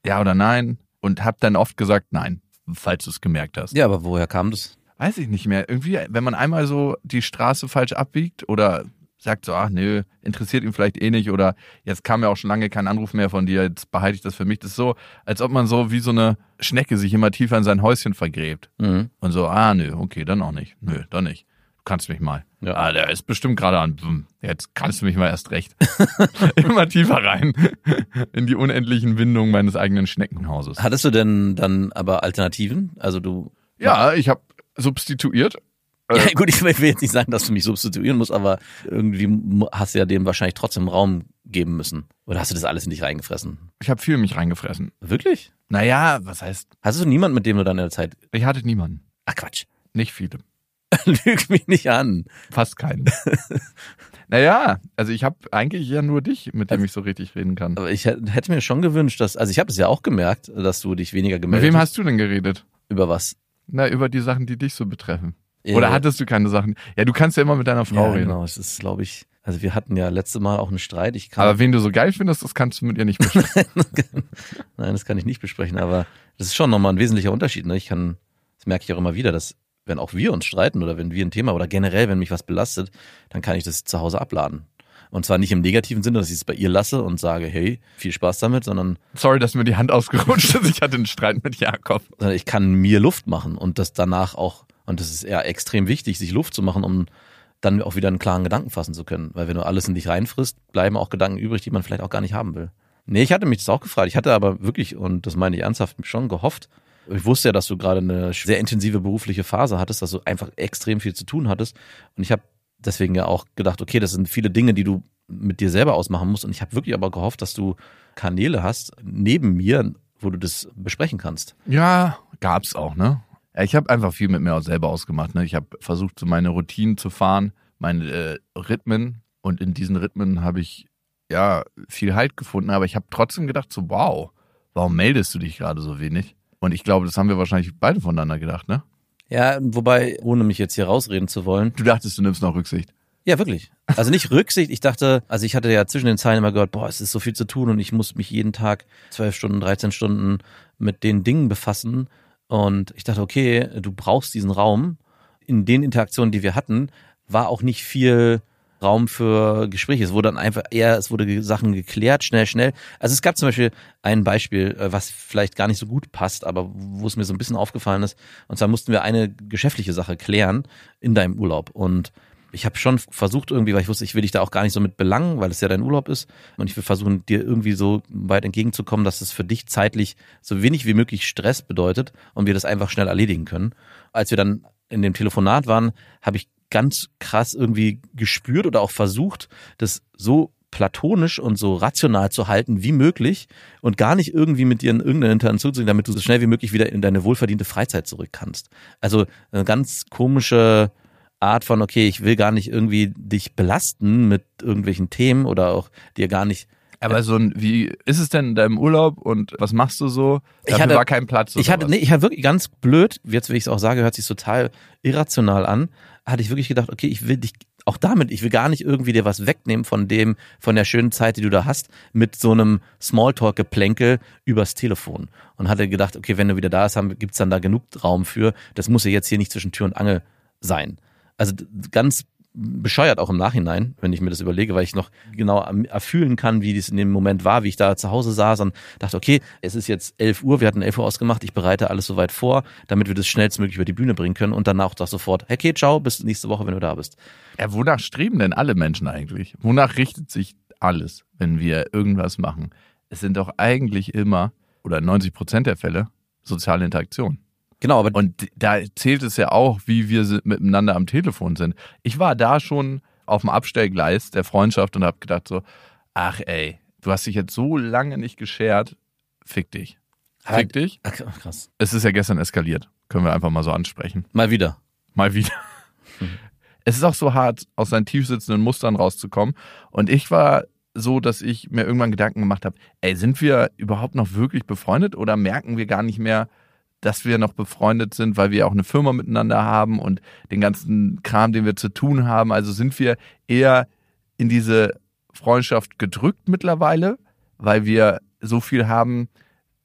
Ja oder nein? Und habe dann oft gesagt, nein, falls du es gemerkt hast. Ja, aber woher kam das? Weiß ich nicht mehr. Irgendwie, wenn man einmal so die Straße falsch abbiegt oder sagt so, ach nö, interessiert ihn vielleicht eh nicht oder jetzt kam ja auch schon lange kein Anruf mehr von dir, jetzt behalte ich das für mich. Das ist so, als ob man so wie so eine Schnecke sich immer tiefer in sein Häuschen vergräbt. Mhm. Und so, ah nö, okay, dann auch nicht. Nö, dann nicht. Du kannst mich mal. Ja. Ah, der ist bestimmt gerade an. hm, Jetzt kannst du mich mal erst recht. immer tiefer rein in die unendlichen Windungen meines eigenen Schneckenhauses. Hattest du denn dann aber Alternativen? Also du. Ja, ich habe substituiert. Ja, gut, ich will jetzt nicht sagen, dass du mich substituieren musst, aber irgendwie hast du ja dem wahrscheinlich trotzdem Raum geben müssen. Oder hast du das alles in dich reingefressen? Ich habe viel in mich reingefressen. Wirklich? Naja, was heißt, Hast du niemanden, mit dem du dann in der Zeit. ich hatte niemanden. Ach Quatsch. Nicht viele. Lüg mich nicht an. Fast keinen. naja, also ich habe eigentlich ja nur dich, mit dem ich so richtig reden kann. Aber ich hätt- hätte mir schon gewünscht, dass, also ich habe es ja auch gemerkt, dass du dich weniger Mit gemeldet wem hast. hast du denn geredet? Über was? Na, über die Sachen, die dich so betreffen. Oder hattest du keine Sachen? Ja, du kannst ja immer mit deiner Frau ja, reden. genau. Es ist, glaube ich, also wir hatten ja letzte Mal auch einen Streit. Ich kann, Aber wen du so geil findest, das kannst du mit ihr nicht besprechen. nein, das kann ich nicht besprechen, aber das ist schon nochmal ein wesentlicher Unterschied. Ne? Ich kann, das merke ich auch immer wieder, dass wenn auch wir uns streiten oder wenn wir ein Thema oder generell, wenn mich was belastet, dann kann ich das zu Hause abladen. Und zwar nicht im negativen Sinne, dass ich es bei ihr lasse und sage, hey, viel Spaß damit, sondern Sorry, dass mir die Hand ausgerutscht ist. Ich hatte einen Streit mit Jakob. sondern ich kann mir Luft machen und das danach auch, und das ist eher extrem wichtig, sich Luft zu machen, um dann auch wieder einen klaren Gedanken fassen zu können. Weil wenn du alles in dich reinfrisst, bleiben auch Gedanken übrig, die man vielleicht auch gar nicht haben will. Nee, ich hatte mich das auch gefragt. Ich hatte aber wirklich, und das meine ich ernsthaft, schon gehofft. Ich wusste ja, dass du gerade eine sehr intensive berufliche Phase hattest, dass du einfach extrem viel zu tun hattest. Und ich habe deswegen ja auch gedacht, okay, das sind viele Dinge, die du mit dir selber ausmachen musst. Und ich habe wirklich aber gehofft, dass du Kanäle hast neben mir, wo du das besprechen kannst. Ja, gab's auch, ne? Ja, ich habe einfach viel mit mir auch selber ausgemacht. Ne? Ich habe versucht, so meine Routinen zu fahren, meine äh, Rhythmen. Und in diesen Rhythmen habe ich ja viel Halt gefunden. Aber ich habe trotzdem gedacht, so wow, warum meldest du dich gerade so wenig? Und ich glaube, das haben wir wahrscheinlich beide voneinander gedacht, ne? Ja, wobei, ohne mich jetzt hier rausreden zu wollen. Du dachtest, du nimmst noch Rücksicht. Ja, wirklich. Also nicht Rücksicht. Ich dachte, also ich hatte ja zwischen den Zeilen immer gehört, boah, es ist so viel zu tun und ich muss mich jeden Tag zwölf Stunden, 13 Stunden mit den Dingen befassen. Und ich dachte, okay, du brauchst diesen Raum. In den Interaktionen, die wir hatten, war auch nicht viel Raum für Gespräche. Es wurde dann einfach eher, es wurde Sachen geklärt, schnell, schnell. Also es gab zum Beispiel ein Beispiel, äh, was vielleicht gar nicht so gut passt, aber wo es mir so ein bisschen aufgefallen ist. Und zwar mussten wir eine geschäftliche Sache klären in deinem Urlaub. Und ich habe schon versucht irgendwie, weil ich wusste, ich will dich da auch gar nicht so mit belangen, weil es ja dein Urlaub ist. Und ich will versuchen, dir irgendwie so weit entgegenzukommen, dass es für dich zeitlich so wenig wie möglich Stress bedeutet und wir das einfach schnell erledigen können. Als wir dann in dem Telefonat waren, habe ich ganz krass irgendwie gespürt oder auch versucht, das so platonisch und so rational zu halten wie möglich und gar nicht irgendwie mit dir in irgendeine Interaktion zu gehen, damit du so schnell wie möglich wieder in deine wohlverdiente Freizeit zurück kannst. Also eine ganz komische Art von, okay, ich will gar nicht irgendwie dich belasten mit irgendwelchen Themen oder auch dir gar nicht. Aber so ein, wie ist es denn in deinem Urlaub und was machst du so? Ich Dafür hatte- war kein Platz. Ich hatte, nee, ich hatte wirklich ganz blöd, jetzt, wenn ich es auch sage, hört sich total irrational an, hatte ich wirklich gedacht, okay, ich will dich auch damit, ich will gar nicht irgendwie dir was wegnehmen von dem, von der schönen Zeit, die du da hast, mit so einem Smalltalk-Geplänkel übers Telefon. Und hatte gedacht, okay, wenn du wieder da bist, gibt's dann da genug Raum für. Das muss ja jetzt hier nicht zwischen Tür und Angel sein. Also ganz bescheuert auch im Nachhinein, wenn ich mir das überlege, weil ich noch genau erfühlen kann, wie das in dem Moment war, wie ich da zu Hause saß und dachte, okay, es ist jetzt 11 Uhr, wir hatten 11 Uhr ausgemacht, ich bereite alles soweit vor, damit wir das schnellstmöglich über die Bühne bringen können und danach doch sofort, hey, okay, ciao, bis nächste Woche, wenn du da bist. Ja, wonach streben denn alle Menschen eigentlich? Wonach richtet sich alles, wenn wir irgendwas machen? Es sind doch eigentlich immer, oder 90 Prozent der Fälle, soziale Interaktion. Genau, aber Und da zählt es ja auch, wie wir miteinander am Telefon sind. Ich war da schon auf dem Abstellgleis der Freundschaft und habe gedacht so, ach ey, du hast dich jetzt so lange nicht geschert, fick dich. Fick dich. Ach, krass. Es ist ja gestern eskaliert. Können wir einfach mal so ansprechen. Mal wieder. Mal wieder. Es ist auch so hart, aus seinen tiefsitzenden Mustern rauszukommen. Und ich war so, dass ich mir irgendwann Gedanken gemacht habe, ey, sind wir überhaupt noch wirklich befreundet oder merken wir gar nicht mehr, dass wir noch befreundet sind, weil wir auch eine Firma miteinander haben und den ganzen Kram, den wir zu tun haben. Also sind wir eher in diese Freundschaft gedrückt mittlerweile, weil wir so viel haben,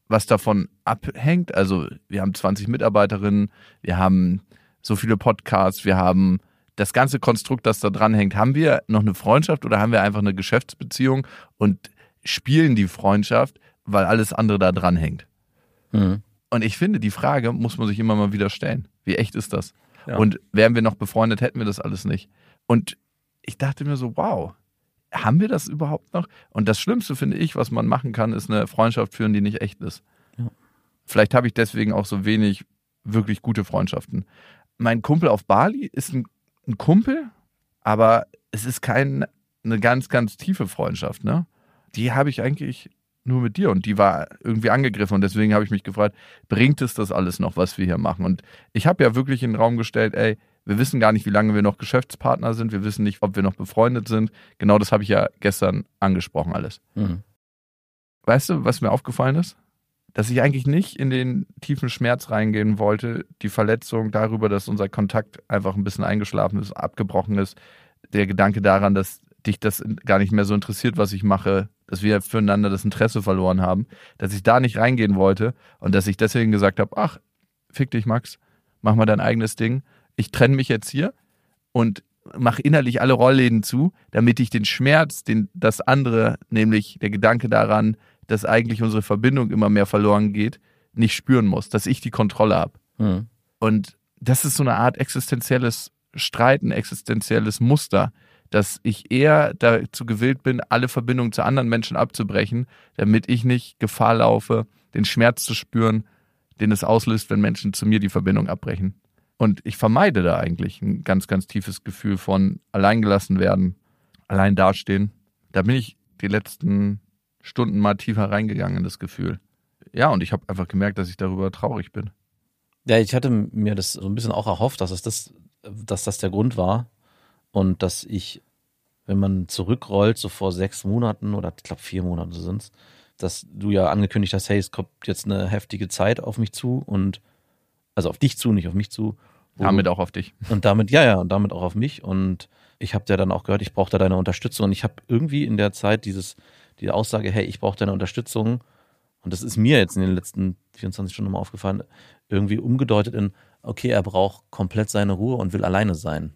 was davon abhängt. Also wir haben 20 Mitarbeiterinnen, wir haben so viele Podcasts, wir haben das ganze Konstrukt, das da dran hängt. Haben wir noch eine Freundschaft oder haben wir einfach eine Geschäftsbeziehung und spielen die Freundschaft, weil alles andere da dran hängt? Mhm. Und ich finde, die Frage muss man sich immer mal wieder stellen. Wie echt ist das? Ja. Und wären wir noch befreundet, hätten wir das alles nicht. Und ich dachte mir so, wow, haben wir das überhaupt noch? Und das Schlimmste finde ich, was man machen kann, ist eine Freundschaft führen, die nicht echt ist. Ja. Vielleicht habe ich deswegen auch so wenig wirklich gute Freundschaften. Mein Kumpel auf Bali ist ein, ein Kumpel, aber es ist keine ganz, ganz tiefe Freundschaft, ne? Die habe ich eigentlich nur mit dir und die war irgendwie angegriffen und deswegen habe ich mich gefragt, bringt es das alles noch, was wir hier machen? Und ich habe ja wirklich in den Raum gestellt, ey, Wir wissen gar nicht, wie lange wir noch Geschäftspartner sind. Wir wissen nicht, ob wir noch befreundet sind. Genau das habe ich ja gestern angesprochen alles. Mhm. Weißt du, was mir aufgefallen ist? Dass ich eigentlich nicht in den tiefen Schmerz reingehen wollte. Die Verletzung darüber, dass unser Kontakt einfach ein bisschen eingeschlafen ist, abgebrochen ist. Der Gedanke daran, dass dich das gar nicht mehr so interessiert, was ich mache, dass wir füreinander das Interesse verloren haben, dass ich da nicht reingehen wollte und dass ich deswegen gesagt habe, ach, fick dich, Max, mach mal dein eigenes Ding. Ich trenne mich jetzt hier und mache innerlich alle Rollläden zu, damit ich den Schmerz, den das andere, nämlich der Gedanke daran, dass eigentlich unsere Verbindung immer mehr verloren geht, nicht spüren muss, dass ich die Kontrolle habe. Mhm. Und das ist so eine Art existenzielles Streiten, existenzielles Muster, dass ich eher dazu gewillt bin, alle Verbindungen zu anderen Menschen abzubrechen, damit ich nicht Gefahr laufe, den Schmerz zu spüren, den es auslöst, wenn Menschen zu mir die Verbindung abbrechen. Und ich vermeide da eigentlich ein ganz, ganz tiefes Gefühl von alleingelassen werden, allein dastehen. Da bin ich die letzten Stunden mal tiefer reingegangen in das Gefühl. Ja, und ich habe einfach gemerkt, dass ich darüber traurig bin. Ja, ich hatte mir das so ein bisschen auch erhofft, dass es das, dass das der Grund war und dass ich, wenn man zurückrollt, so vor sechs Monaten oder ich glaube vier Monate sind es, dass du ja angekündigt hast, hey, es kommt jetzt eine heftige Zeit auf mich zu und also auf dich zu, nicht auf mich zu. Damit auch auf dich. Und damit, ja, ja, und damit auch auf mich. Und ich habe ja dann auch gehört, ich brauche da deine Unterstützung. Und ich habe irgendwie in der Zeit dieses, die Aussage, hey, ich brauche deine Unterstützung. Und das ist mir jetzt in den letzten 24 Stunden mal aufgefallen, irgendwie umgedeutet in, okay, er braucht komplett seine Ruhe und will alleine sein.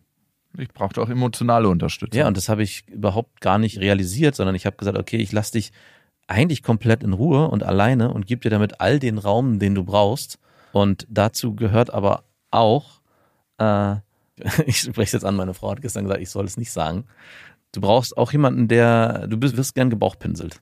Ich brauchte auch emotionale Unterstützung. Ja, und das habe ich überhaupt gar nicht realisiert, sondern ich habe gesagt, okay, ich lasse dich eigentlich komplett in Ruhe und alleine und gebe dir damit all den Raum, den du brauchst. Und dazu gehört aber auch, äh, ich spreche jetzt an, meine Frau hat gestern gesagt, ich soll es nicht sagen. Du brauchst auch jemanden, der, du bist, wirst gern gebauchpinselt.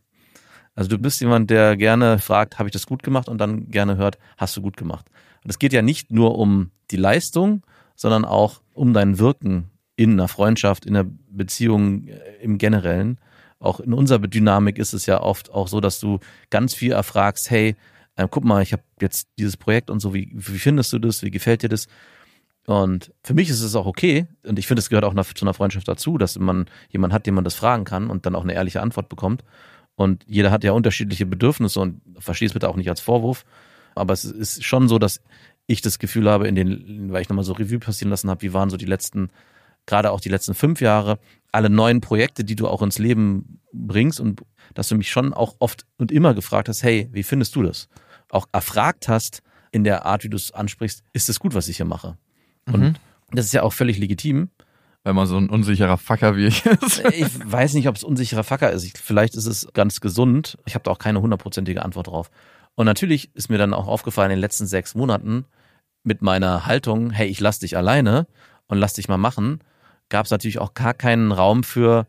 Also du bist jemand, der gerne fragt, habe ich das gut gemacht und dann gerne hört, hast du gut gemacht. Und es geht ja nicht nur um die Leistung, sondern auch um dein Wirken in einer Freundschaft, in einer Beziehung äh, im Generellen. Auch in unserer Dynamik ist es ja oft auch so, dass du ganz viel erfragst, hey, äh, guck mal, ich habe jetzt dieses Projekt und so, wie, wie findest du das, wie gefällt dir das? Und für mich ist es auch okay und ich finde, es gehört auch nach- zu einer Freundschaft dazu, dass man jemanden hat, den man das fragen kann und dann auch eine ehrliche Antwort bekommt. Und jeder hat ja unterschiedliche Bedürfnisse und verstehe es bitte auch nicht als Vorwurf. Aber es ist schon so, dass ich das Gefühl habe, in den, weil ich nochmal so Revue passieren lassen habe, wie waren so die letzten, gerade auch die letzten fünf Jahre, alle neuen Projekte, die du auch ins Leben bringst und dass du mich schon auch oft und immer gefragt hast, hey, wie findest du das? Auch erfragt hast in der Art, wie du es ansprichst, ist es gut, was ich hier mache? Und das ist ja auch völlig legitim. Wenn man so ein unsicherer Fucker wie ich ist. Ich weiß nicht, ob es unsicherer Facker ist. Ich, vielleicht ist es ganz gesund. Ich habe da auch keine hundertprozentige Antwort drauf. Und natürlich ist mir dann auch aufgefallen in den letzten sechs Monaten mit meiner Haltung, hey, ich lass dich alleine und lass dich mal machen, gab es natürlich auch gar keinen Raum für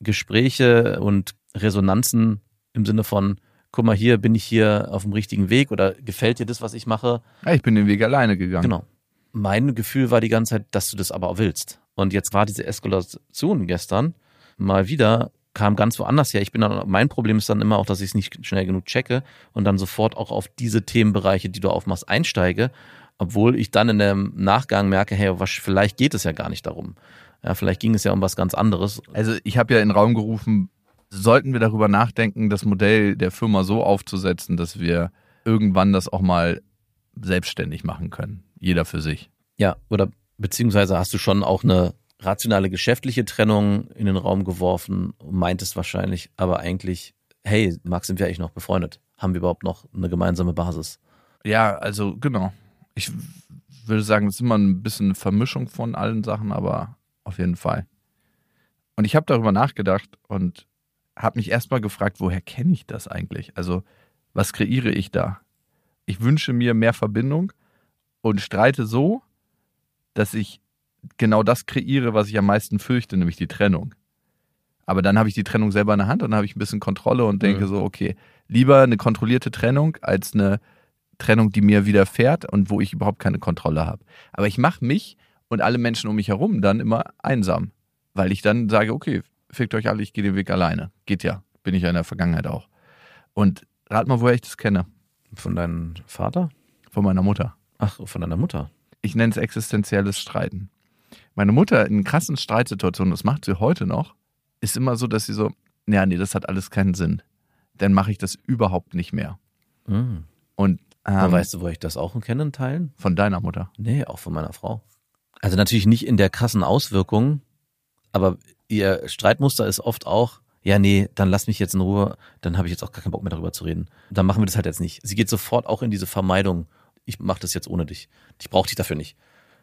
Gespräche und Resonanzen im Sinne von, guck mal, hier bin ich hier auf dem richtigen Weg oder gefällt dir das, was ich mache? Ja, ich bin den Weg alleine gegangen. Genau. Mein Gefühl war die ganze Zeit, dass du das aber auch willst. Und jetzt war diese Eskalation gestern mal wieder, kam ganz woanders her. Ich bin dann, mein Problem ist dann immer auch, dass ich es nicht schnell genug checke und dann sofort auch auf diese Themenbereiche, die du aufmachst, einsteige, obwohl ich dann in dem Nachgang merke, hey, was, vielleicht geht es ja gar nicht darum. Ja, vielleicht ging es ja um was ganz anderes. Also ich habe ja in den Raum gerufen, sollten wir darüber nachdenken, das Modell der Firma so aufzusetzen, dass wir irgendwann das auch mal selbstständig machen können. Jeder für sich. Ja, oder beziehungsweise hast du schon auch eine rationale geschäftliche Trennung in den Raum geworfen und meintest wahrscheinlich, aber eigentlich, hey, Max, sind wir eigentlich noch befreundet? Haben wir überhaupt noch eine gemeinsame Basis? Ja, also genau. Ich würde sagen, es ist immer ein bisschen eine Vermischung von allen Sachen, aber auf jeden Fall. Und ich habe darüber nachgedacht und habe mich erstmal gefragt, woher kenne ich das eigentlich? Also, was kreiere ich da? Ich wünsche mir mehr Verbindung und streite so, dass ich genau das kreiere, was ich am meisten fürchte, nämlich die Trennung. Aber dann habe ich die Trennung selber in der Hand und dann habe ich ein bisschen Kontrolle und denke Mhm. so, okay, lieber eine kontrollierte Trennung als eine Trennung, die mir widerfährt und wo ich überhaupt keine Kontrolle habe. Aber ich mache mich und alle Menschen um mich herum dann immer einsam, weil ich dann sage, okay, fickt euch alle, ich gehe den Weg alleine. Geht ja, bin ich ja in der Vergangenheit auch. Und rat mal, woher ich das kenne. Von deinem Vater? Von meiner Mutter. Ach, von deiner Mutter. Ich nenne es existenzielles Streiten. Meine Mutter in krassen Streitsituationen, das macht sie heute noch, ist immer so, dass sie so, ja, nee, das hat alles keinen Sinn. Dann mache ich das überhaupt nicht mehr. Mhm. Und ähm, weißt du, wo ich das auch kenne in Teilen? von deiner Mutter. Nee, auch von meiner Frau. Also natürlich nicht in der krassen Auswirkung, aber ihr Streitmuster ist oft auch, ja, nee, dann lass mich jetzt in Ruhe, dann habe ich jetzt auch gar keinen Bock mehr darüber zu reden. Dann machen wir das halt jetzt nicht. Sie geht sofort auch in diese Vermeidung. Ich mache das jetzt ohne dich. Ich brauche dich dafür nicht.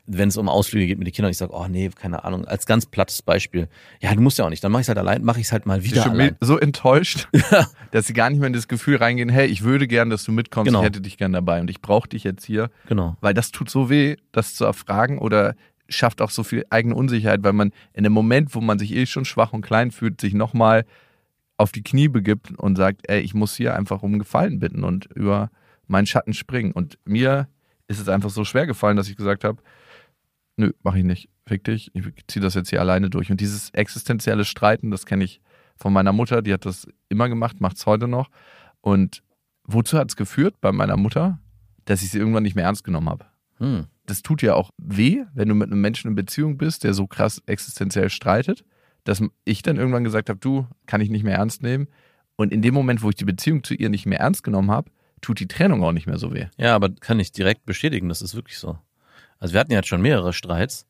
Wenn es um Ausflüge geht mit den Kindern, ich sage, oh nee, keine Ahnung, als ganz plattes Beispiel. Ja, du musst ja auch nicht, dann mache ich es halt allein, mache ich es halt mal wieder schon allein. so enttäuscht, dass sie gar nicht mehr in das Gefühl reingehen, hey, ich würde gern, dass du mitkommst, Genau. ich hätte dich gern dabei und ich brauche dich jetzt hier. Genau. Weil das tut so weh, das zu erfragen oder schafft auch so viel eigene Unsicherheit, weil man in dem Moment, wo man sich eh schon schwach und klein fühlt, sich nochmal auf die Knie begibt und sagt, ey, ich muss hier einfach um Gefallen bitten und über meinen Schatten springen. Und mir ist es einfach so schwer gefallen, dass ich gesagt habe, nö, mach ich nicht. Fick dich, ich ziehe das jetzt hier alleine durch. Und dieses existenzielle Streiten, das kenne ich von meiner Mutter, die hat das immer gemacht, macht es heute noch. Und wozu hat es geführt bei meiner Mutter? Dass ich sie irgendwann nicht mehr ernst genommen habe Hm. das tut ja auch weh, wenn du mit einem Menschen in Beziehung bist, der so krass existenziell streitet, dass ich dann irgendwann gesagt habe, du, kann ich nicht mehr ernst nehmen. Und in dem Moment, wo ich die Beziehung zu ihr nicht mehr ernst genommen habe, tut die Trennung auch nicht mehr so weh. Ja, aber kann ich direkt bestätigen, das ist wirklich so. Also wir hatten ja jetzt schon mehrere Streits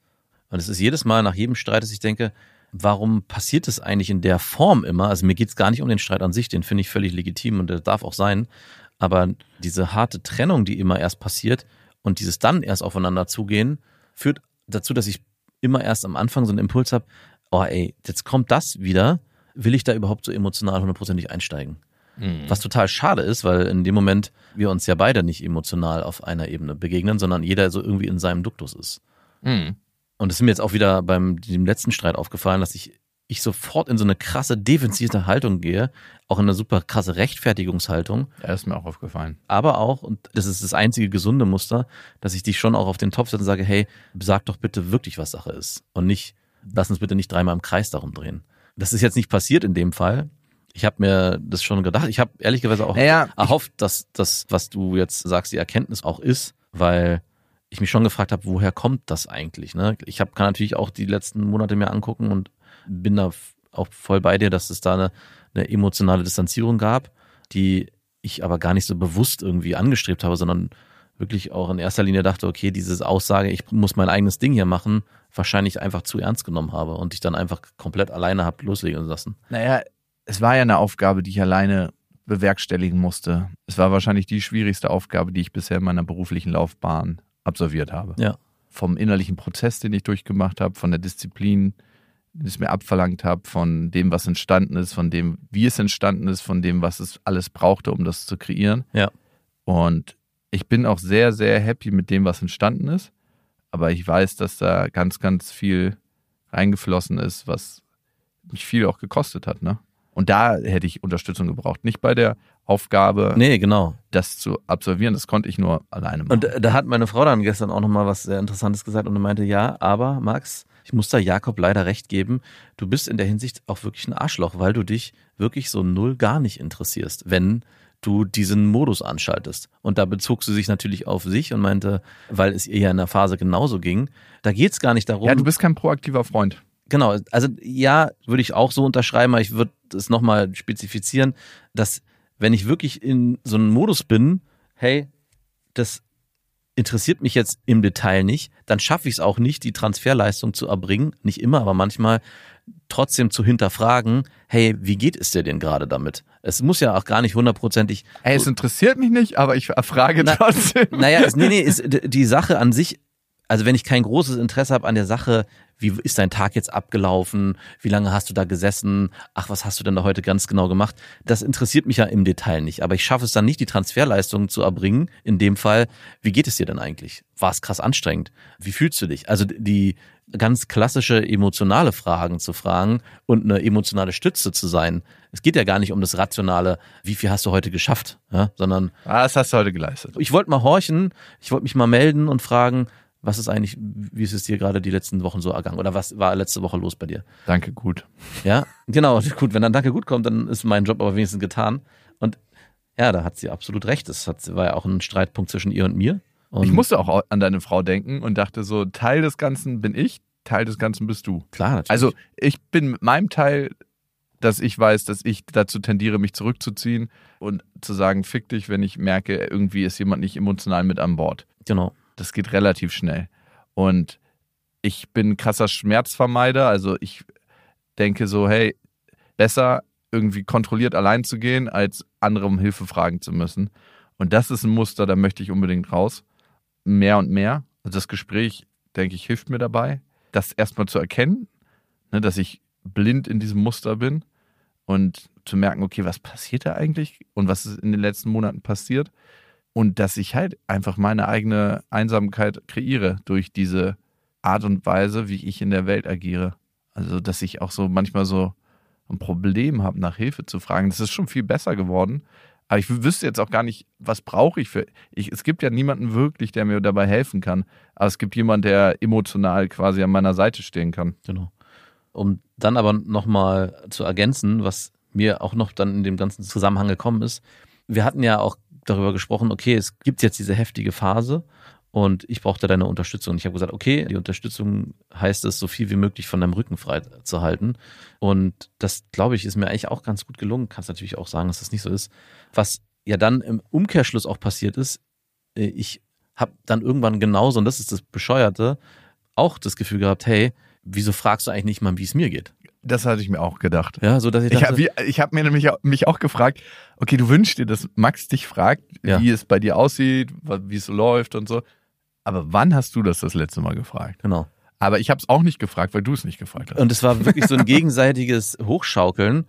und es ist jedes Mal nach jedem Streit, dass ich denke, warum passiert es eigentlich in der Form immer? Also mir geht es gar nicht um den Streit an sich, den finde ich völlig legitim und der darf auch sein. Aber diese harte Trennung, die immer erst passiert und dieses dann erst aufeinander zugehen, führt dazu, dass ich immer erst am Anfang so einen Impuls habe, oh ey, jetzt kommt das wieder, will ich da überhaupt so emotional hundertprozentig einsteigen? Was total schade ist, weil in dem Moment wir uns ja beide nicht emotional auf einer Ebene begegnen, sondern jeder so irgendwie in seinem Duktus ist. Mhm. Und es ist mir jetzt auch wieder beim dem letzten Streit aufgefallen, dass ich, ich sofort in so eine krasse defensive Haltung gehe, auch in eine super krasse Rechtfertigungshaltung, Ja, das ist mir auch aufgefallen. aber auch, und das ist das einzige gesunde Muster, dass ich dich schon auch auf den Topf setze und sage, hey, sag doch bitte wirklich, was Sache ist. Und nicht, lass uns bitte nicht dreimal im Kreis darum drehen. Das ist jetzt nicht passiert in dem Fall. Ich habe mir das schon gedacht. Ich habe ehrlicherweise auch Naja, erhofft, dass das, was du jetzt sagst, die Erkenntnis auch ist, weil ich mich schon gefragt habe, woher kommt das eigentlich? Ne? Ich hab, kann natürlich auch die letzten Monate mir angucken und bin da auch voll bei dir, dass es da eine, eine emotionale Distanzierung gab, die ich aber gar nicht so bewusst irgendwie angestrebt habe, sondern wirklich auch in erster Linie dachte, okay, diese Aussage, ich muss mein eigenes Ding hier machen, wahrscheinlich einfach zu ernst genommen habe und ich dann einfach komplett alleine hab loslegen lassen. Naja, es war ja eine Aufgabe, die ich alleine bewerkstelligen musste. Es war wahrscheinlich die schwierigste Aufgabe, die ich bisher in meiner beruflichen Laufbahn absolviert habe. Ja. Vom innerlichen Prozess, den ich durchgemacht habe, von der Disziplin, die es mir abverlangt habe, von dem, was entstanden ist, von dem, wie es entstanden ist, von dem, was es alles brauchte, um das zu kreieren. Ja. Und ich bin auch sehr, sehr happy mit dem, was entstanden ist. Aber ich weiß, dass da ganz, ganz viel reingeflossen ist, was mich viel auch gekostet hat. Ne? Und da hätte ich Unterstützung gebraucht. Nicht bei der Aufgabe, Nee, genau. das zu absolvieren. Das konnte ich nur alleine machen. Und da hat meine Frau dann gestern auch nochmal was sehr Interessantes gesagt und meinte, ja, aber Max, ich muss da Jakob leider recht geben, du bist in der Hinsicht auch wirklich ein Arschloch, weil du dich wirklich so null gar nicht interessierst, wenn du diesen Modus anschaltest. Und da bezog sie sich natürlich auf sich und meinte, weil es ihr ja in der Phase genauso ging, da geht's gar nicht darum. ja, du bist kein proaktiver Freund. Genau, also ja, würde ich auch so unterschreiben, aber ich würde es nochmal spezifizieren, dass wenn ich wirklich in so einem Modus bin, hey, das interessiert mich jetzt im Detail nicht, dann schaffe ich es auch nicht, die Transferleistung zu erbringen, nicht immer, aber manchmal trotzdem zu hinterfragen, hey, wie geht es dir denn gerade damit? Es muss ja auch gar nicht hundertprozentig Ey, es interessiert mich nicht, aber ich frage Na- trotzdem. naja, es, nee, nee, ist, d- die Sache an sich, also wenn ich kein großes Interesse habe an der Sache, wie ist dein Tag jetzt abgelaufen? Wie lange hast du da gesessen? Ach, was hast du denn da heute ganz genau gemacht? Das interessiert mich ja im Detail nicht. Aber ich schaffe es dann nicht, die Transferleistung zu erbringen. In dem Fall, wie geht es dir denn eigentlich? War es krass anstrengend? Wie fühlst du dich? Also die ganz klassische emotionale Fragen zu fragen und eine emotionale Stütze zu sein. Es geht ja gar nicht um das rationale, wie viel hast du heute geschafft, ja, sondern Ah, das hast du heute geleistet. ich wollte mal horchen, ich wollte mich mal melden und fragen, was ist eigentlich, wie ist es dir gerade die letzten Wochen so ergangen? Oder was war letzte Woche los bei dir? Danke, gut. Ja, genau, gut, wenn dann Danke gut kommt, dann ist mein Job aber wenigstens getan. Und ja, da hat sie absolut recht. Das hat, war ja auch ein Streitpunkt zwischen ihr und mir. Und Ich musste auch an deine Frau denken und dachte so, Teil des Ganzen bin ich, Teil des Ganzen bist du. Klar, natürlich. Also ich bin mit meinem Teil, dass ich weiß, dass ich dazu tendiere, mich zurückzuziehen und zu sagen, fick dich, wenn ich merke, irgendwie ist jemand nicht emotional mit an Bord. genau. Das geht relativ schnell. Und ich bin ein krasser Schmerzvermeider. Also ich denke so, hey, besser irgendwie kontrolliert allein zu gehen, als andere um Hilfe fragen zu müssen. Und das ist ein Muster, da möchte ich unbedingt raus. Mehr und mehr. Also das Gespräch, denke ich, hilft mir dabei, das erstmal zu erkennen, ne, dass ich blind in diesem Muster bin und zu merken, okay, was passiert da eigentlich und was ist in den letzten Monaten passiert und dass ich halt einfach meine eigene Einsamkeit kreiere durch diese Art und Weise, wie ich in der Welt agiere. Also, dass ich auch so manchmal so ein Problem habe, nach Hilfe zu fragen. Das ist schon viel besser geworden. Aber ich wüsste jetzt auch gar nicht, was brauche ich für. Ich, es gibt ja niemanden wirklich, der mir dabei helfen kann. Aber es gibt jemanden, der emotional quasi an meiner Seite stehen kann. Genau. Um dann aber nochmal zu ergänzen, was mir auch noch dann in dem ganzen Zusammenhang gekommen ist. Wir hatten ja auch darüber gesprochen, okay, es gibt jetzt diese heftige Phase und ich brauchte deine Unterstützung. Ich habe gesagt, okay, die Unterstützung heißt es, so viel wie möglich von deinem Rücken frei zu halten. Und das, glaube ich, ist mir eigentlich auch ganz gut gelungen. Kannst natürlich auch sagen, dass das nicht so ist. Was ja dann im Umkehrschluss auch passiert ist, äh, ich habe dann irgendwann genauso, und das ist das Bescheuerte, auch das Gefühl gehabt, hey, wieso fragst du eigentlich nicht mal, wie es mir geht? Das hatte ich mir auch gedacht. Ja, so dass ich Ich dachte, habe hab mir nämlich auch, mich auch gefragt, okay, du wünschst dir, dass Max dich fragt, Ja. wie es bei dir aussieht, wie es so läuft und so. Aber wann hast du das das letzte Mal gefragt? genau. Aber ich habe es auch nicht gefragt, weil du es nicht gefragt hast. Und es war wirklich so ein gegenseitiges Hochschaukeln.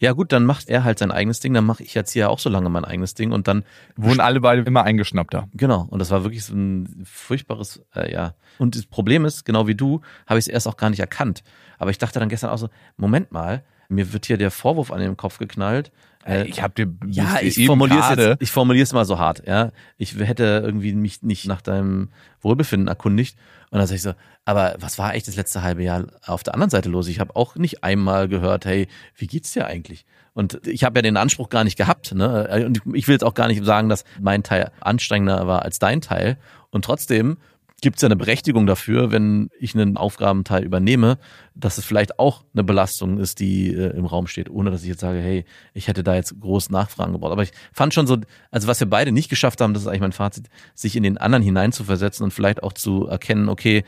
Ja gut, dann macht er halt sein eigenes Ding, dann mache ich jetzt hier auch so lange mein eigenes Ding und dann Wurden alle beide immer eingeschnappter. Genau, und das war wirklich so ein furchtbares, äh, ja. Und das Problem ist, genau wie du, habe ich es erst auch gar nicht erkannt. Aber ich dachte dann gestern auch so, Moment mal, mir wird hier der Vorwurf an den Kopf geknallt. Äh, ich habe dir ja, ich formuliere ich formuliere es mal so hart, ja. Ich hätte irgendwie mich nicht nach deinem Wohlbefinden erkundigt. Und dann sag ich so, aber was war echt das letzte halbe Jahr auf der anderen Seite los? Ich habe auch nicht einmal gehört, hey, wie geht's dir eigentlich? Und ich habe ja den Anspruch gar nicht gehabt, ne? Und ich will jetzt auch gar nicht sagen, dass mein Teil anstrengender war als dein Teil. Und trotzdem gibt es ja eine Berechtigung dafür, wenn ich einen Aufgabenteil übernehme, dass es vielleicht auch eine Belastung ist, die äh, im Raum steht, ohne dass ich jetzt sage, hey, ich hätte da jetzt groß Nachfragen gebraucht. Aber ich fand schon so, also was wir beide nicht geschafft haben, das ist eigentlich mein Fazit, sich in den anderen hineinzuversetzen und vielleicht auch zu erkennen, okay,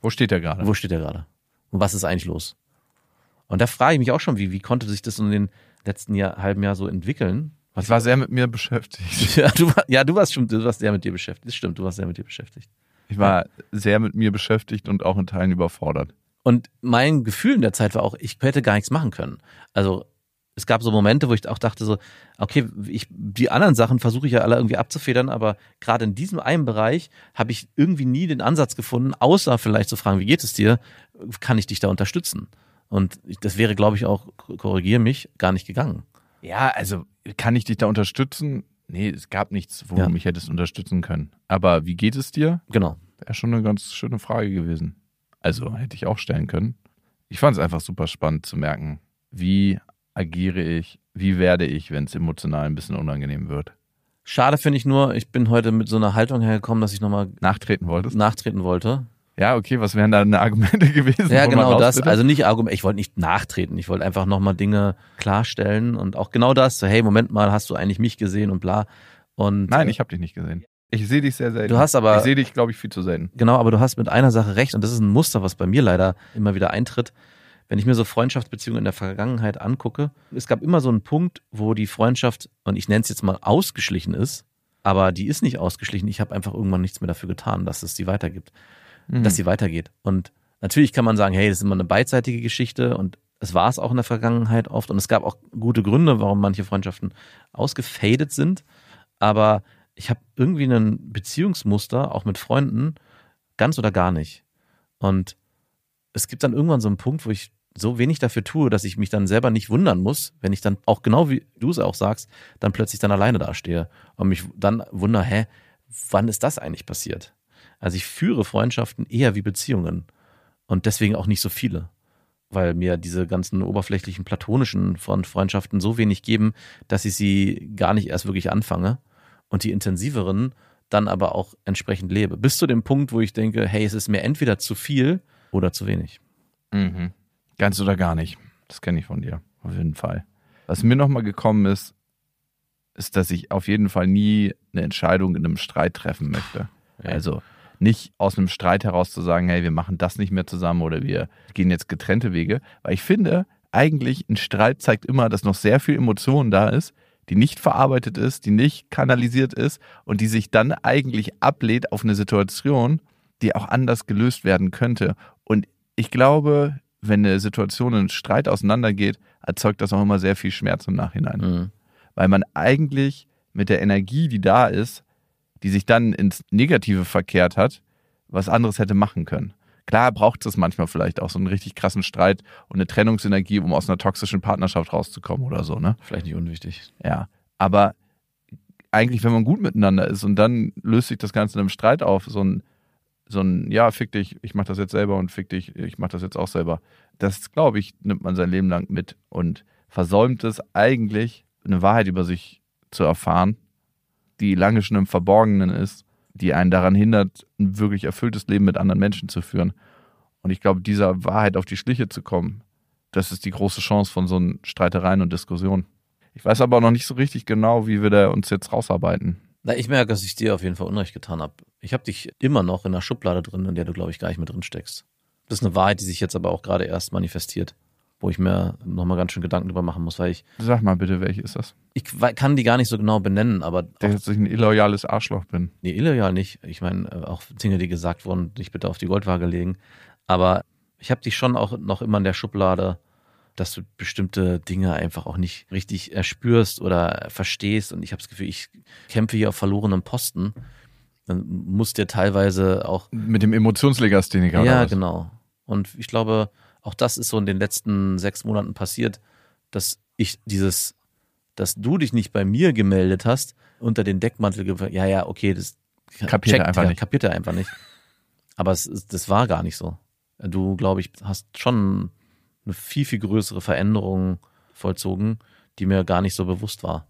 Wo steht er gerade? wo steht er gerade? Und was ist eigentlich los? Und da frage ich mich auch schon, wie, wie konnte sich das in den letzten Jahr, halben Jahr so entwickeln? Was Ich war sehr mit mir beschäftigt. ja, du, war- ja, du warst schon, du warst sehr mit dir beschäftigt. Das stimmt, du warst sehr mit dir beschäftigt. Ich war sehr mit mir beschäftigt und auch in Teilen überfordert. Und mein Gefühl in der Zeit war auch, ich hätte gar nichts machen können. Also es gab so Momente, wo ich auch dachte so, okay, ich, die anderen Sachen versuche ich ja alle irgendwie abzufedern, aber gerade in diesem einen Bereich habe ich irgendwie nie den Ansatz gefunden, außer vielleicht zu fragen, wie geht es dir? Kann ich dich da unterstützen? Und das wäre, glaube ich, auch, korrigiere mich, gar nicht gegangen. Ja, also kann ich dich da unterstützen? Nee, es gab nichts, wo Ja. du mich hättest unterstützen können. Aber wie geht es dir? Genau. Wäre schon eine ganz schöne Frage gewesen. Also hätte ich auch stellen können. Ich fand es einfach super spannend zu merken, wie agiere ich, wie werde ich, wenn es emotional ein bisschen unangenehm wird. Schade finde ich nur, ich bin heute mit so einer Haltung hergekommen, dass ich nochmal Nachtreten wolltest? nachtreten wollte. Ja, okay, was wären da eine Argumente gewesen? Ja, genau das. Also nicht Argument, ich wollte nicht nachtreten. Ich wollte einfach nochmal Dinge klarstellen und auch genau das. So, hey, Moment mal, hast du eigentlich mich gesehen und bla. Und Nein, ich habe dich nicht gesehen. Ich sehe dich sehr selten. Du hast aber- Ich sehe dich, glaube ich, viel zu selten. Genau, aber du hast mit einer Sache recht und das ist ein Muster, was bei mir leider immer wieder eintritt. Wenn ich mir so Freundschaftsbeziehungen in der Vergangenheit angucke, es gab immer so einen Punkt, wo die Freundschaft, und ich nenne es jetzt mal ausgeschlichen ist, aber die ist nicht ausgeschlichen. Ich habe einfach irgendwann nichts mehr dafür getan, dass es sie weitergibt, dass sie weitergeht. Und natürlich kann man sagen, hey, das ist immer eine beidseitige Geschichte und es war es auch in der Vergangenheit oft und es gab auch gute Gründe, warum manche Freundschaften ausgefadet sind. Aber ich habe irgendwie ein Beziehungsmuster, auch mit Freunden, ganz oder gar nicht. Und es gibt dann irgendwann so einen Punkt, wo ich so wenig dafür tue, dass ich mich dann selber nicht wundern muss, wenn ich dann auch genau wie du es auch sagst, dann plötzlich dann alleine dastehe und mich dann wundere, hä, wann ist das eigentlich passiert? Also ich führe Freundschaften eher wie Beziehungen und deswegen auch nicht so viele, weil mir diese ganzen oberflächlichen platonischen Freund- Freundschaften so wenig geben, dass ich sie gar nicht erst wirklich anfange und die intensiveren dann aber auch entsprechend lebe. Bis zu dem Punkt, wo ich denke, hey, es ist mir entweder zu viel oder zu wenig. Mhm. Ganz oder gar nicht. Das kenne ich von dir. Auf jeden Fall. Was mir nochmal gekommen ist, ist, dass ich auf jeden Fall nie eine Entscheidung in einem Streit treffen möchte. Ja. Also nicht aus einem Streit heraus zu sagen, hey, wir machen das nicht mehr zusammen oder wir gehen jetzt getrennte Wege. Weil ich finde, eigentlich ein Streit zeigt immer, dass noch sehr viel Emotion da ist, die nicht verarbeitet ist, die nicht kanalisiert ist und die sich dann eigentlich ablehnt auf eine Situation, die auch anders gelöst werden könnte. Und ich glaube, wenn eine Situation in Streit auseinandergeht, erzeugt das auch immer sehr viel Schmerz im Nachhinein. Mhm. Weil man eigentlich mit der Energie, die da ist, die sich dann ins Negative verkehrt hat, was anderes hätte machen können. Klar braucht es manchmal vielleicht auch so einen richtig krassen Streit und eine Trennungsenergie, um aus einer toxischen Partnerschaft rauszukommen oder so, ne? Vielleicht nicht unwichtig. Ja. Aber eigentlich, wenn man gut miteinander ist und dann löst sich das Ganze in einem Streit auf, so ein, so ein, ja, fick dich, ich mach das jetzt selber und fick dich, ich mach das jetzt auch selber. Das, glaube ich, nimmt man sein Leben lang mit und versäumt es eigentlich, eine Wahrheit über sich zu erfahren, die lange schon im Verborgenen ist, die einen daran hindert, ein wirklich erfülltes Leben mit anderen Menschen zu führen. Und ich glaube, dieser Wahrheit auf die Schliche zu kommen, das ist die große Chance von so Streitereien und Diskussionen. Ich weiß aber noch nicht so richtig genau, wie wir da uns jetzt rausarbeiten. Na, ich merke, dass ich dir auf jeden Fall Unrecht getan habe. Ich habe dich immer noch in einer Schublade drin, in der du, glaube ich, gar nicht mehr drin steckst. Das ist eine Wahrheit, die sich jetzt aber auch gerade erst manifestiert, wo ich mir nochmal ganz schön Gedanken drüber machen muss, weil ich, Sag mal bitte, welche ist das? ich kann die gar nicht so genau benennen, aber Dass ich ein illoyales Arschloch bin. Nee, illoyal nicht. Ich meine, äh, auch Dinge, die gesagt wurden, dich bitte auf die Goldwaage legen. Aber ich habe dich schon auch noch immer in der Schublade, dass du bestimmte Dinge einfach auch nicht richtig erspürst oder verstehst. Und ich habe das Gefühl, ich kämpfe hier auf verlorenem Posten. Dann muss dir teilweise auch Mit dem Emotionslegastheniker. oder ja, genau. Und ich glaube, auch das ist so in den letzten sechs Monaten passiert, dass ich dieses, dass du dich nicht bei mir gemeldet hast, unter den Deckmantel, ja, ja, okay, das Kapiert er einfach er, nicht. Kapiert er einfach nicht. Aber es das war gar nicht so. Du, glaube ich, hast schon eine viel, viel größere Veränderung vollzogen, die mir gar nicht so bewusst war.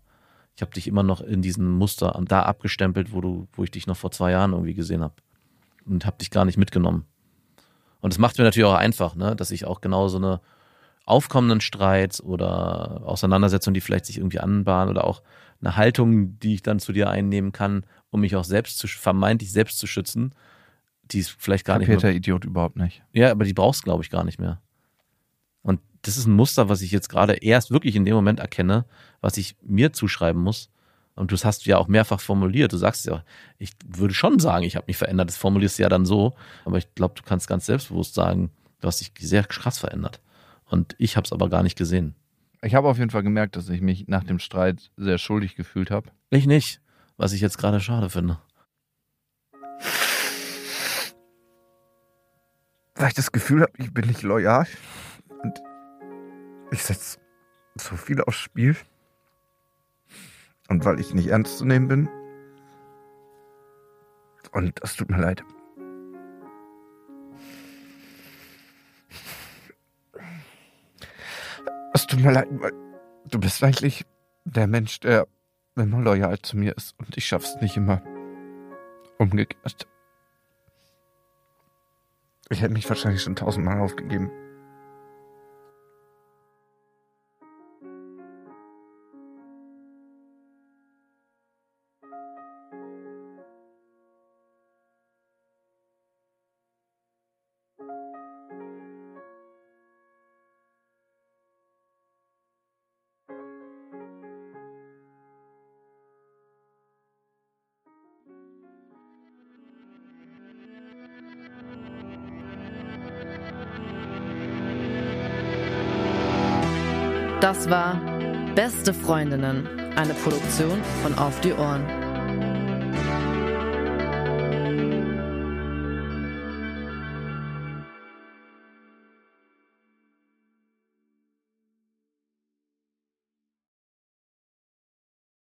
Ich habe dich immer noch in diesem Muster da abgestempelt, wo du, wo ich dich noch vor zwei Jahren irgendwie gesehen habe. Und habe dich gar nicht mitgenommen. Und das macht mir natürlich auch einfach, ne, dass ich auch genau so eine aufkommenden Streits oder Auseinandersetzungen, die vielleicht sich irgendwie anbahnen oder auch eine Haltung, die ich dann zu dir einnehmen kann, um mich auch selbst zu vermeintlich selbst zu schützen, die ist vielleicht gar Kapiert nicht mehr, Idiot überhaupt nicht. ja, aber die brauchst glaube ich gar nicht mehr. Und das ist ein Muster, was ich jetzt gerade erst wirklich in dem Moment erkenne, was ich mir zuschreiben muss. Und du hast ja auch mehrfach formuliert. Du sagst ja, ich würde schon sagen, ich habe mich verändert. Das formulierst du ja dann so. Aber ich glaube, du kannst ganz selbstbewusst sagen, du hast dich sehr krass verändert. Und ich habe es aber gar nicht gesehen. Ich habe auf jeden Fall gemerkt, dass ich mich nach dem Streit sehr schuldig gefühlt habe. Ich nicht. Was ich jetzt gerade schade finde. Weil ich das Gefühl habe, ich bin nicht loyal und ich setze so viel aufs Spiel. Und weil ich nicht ernst zu nehmen bin. Und es tut mir leid. Es tut mir leid, weil du bist eigentlich der Mensch, der immer loyal zu mir ist und ich schaff's nicht immer umgekehrt. Ich hätte mich wahrscheinlich schon tausendmal aufgegeben. War Beste Freundinnen, eine Produktion von Auf die Ohren.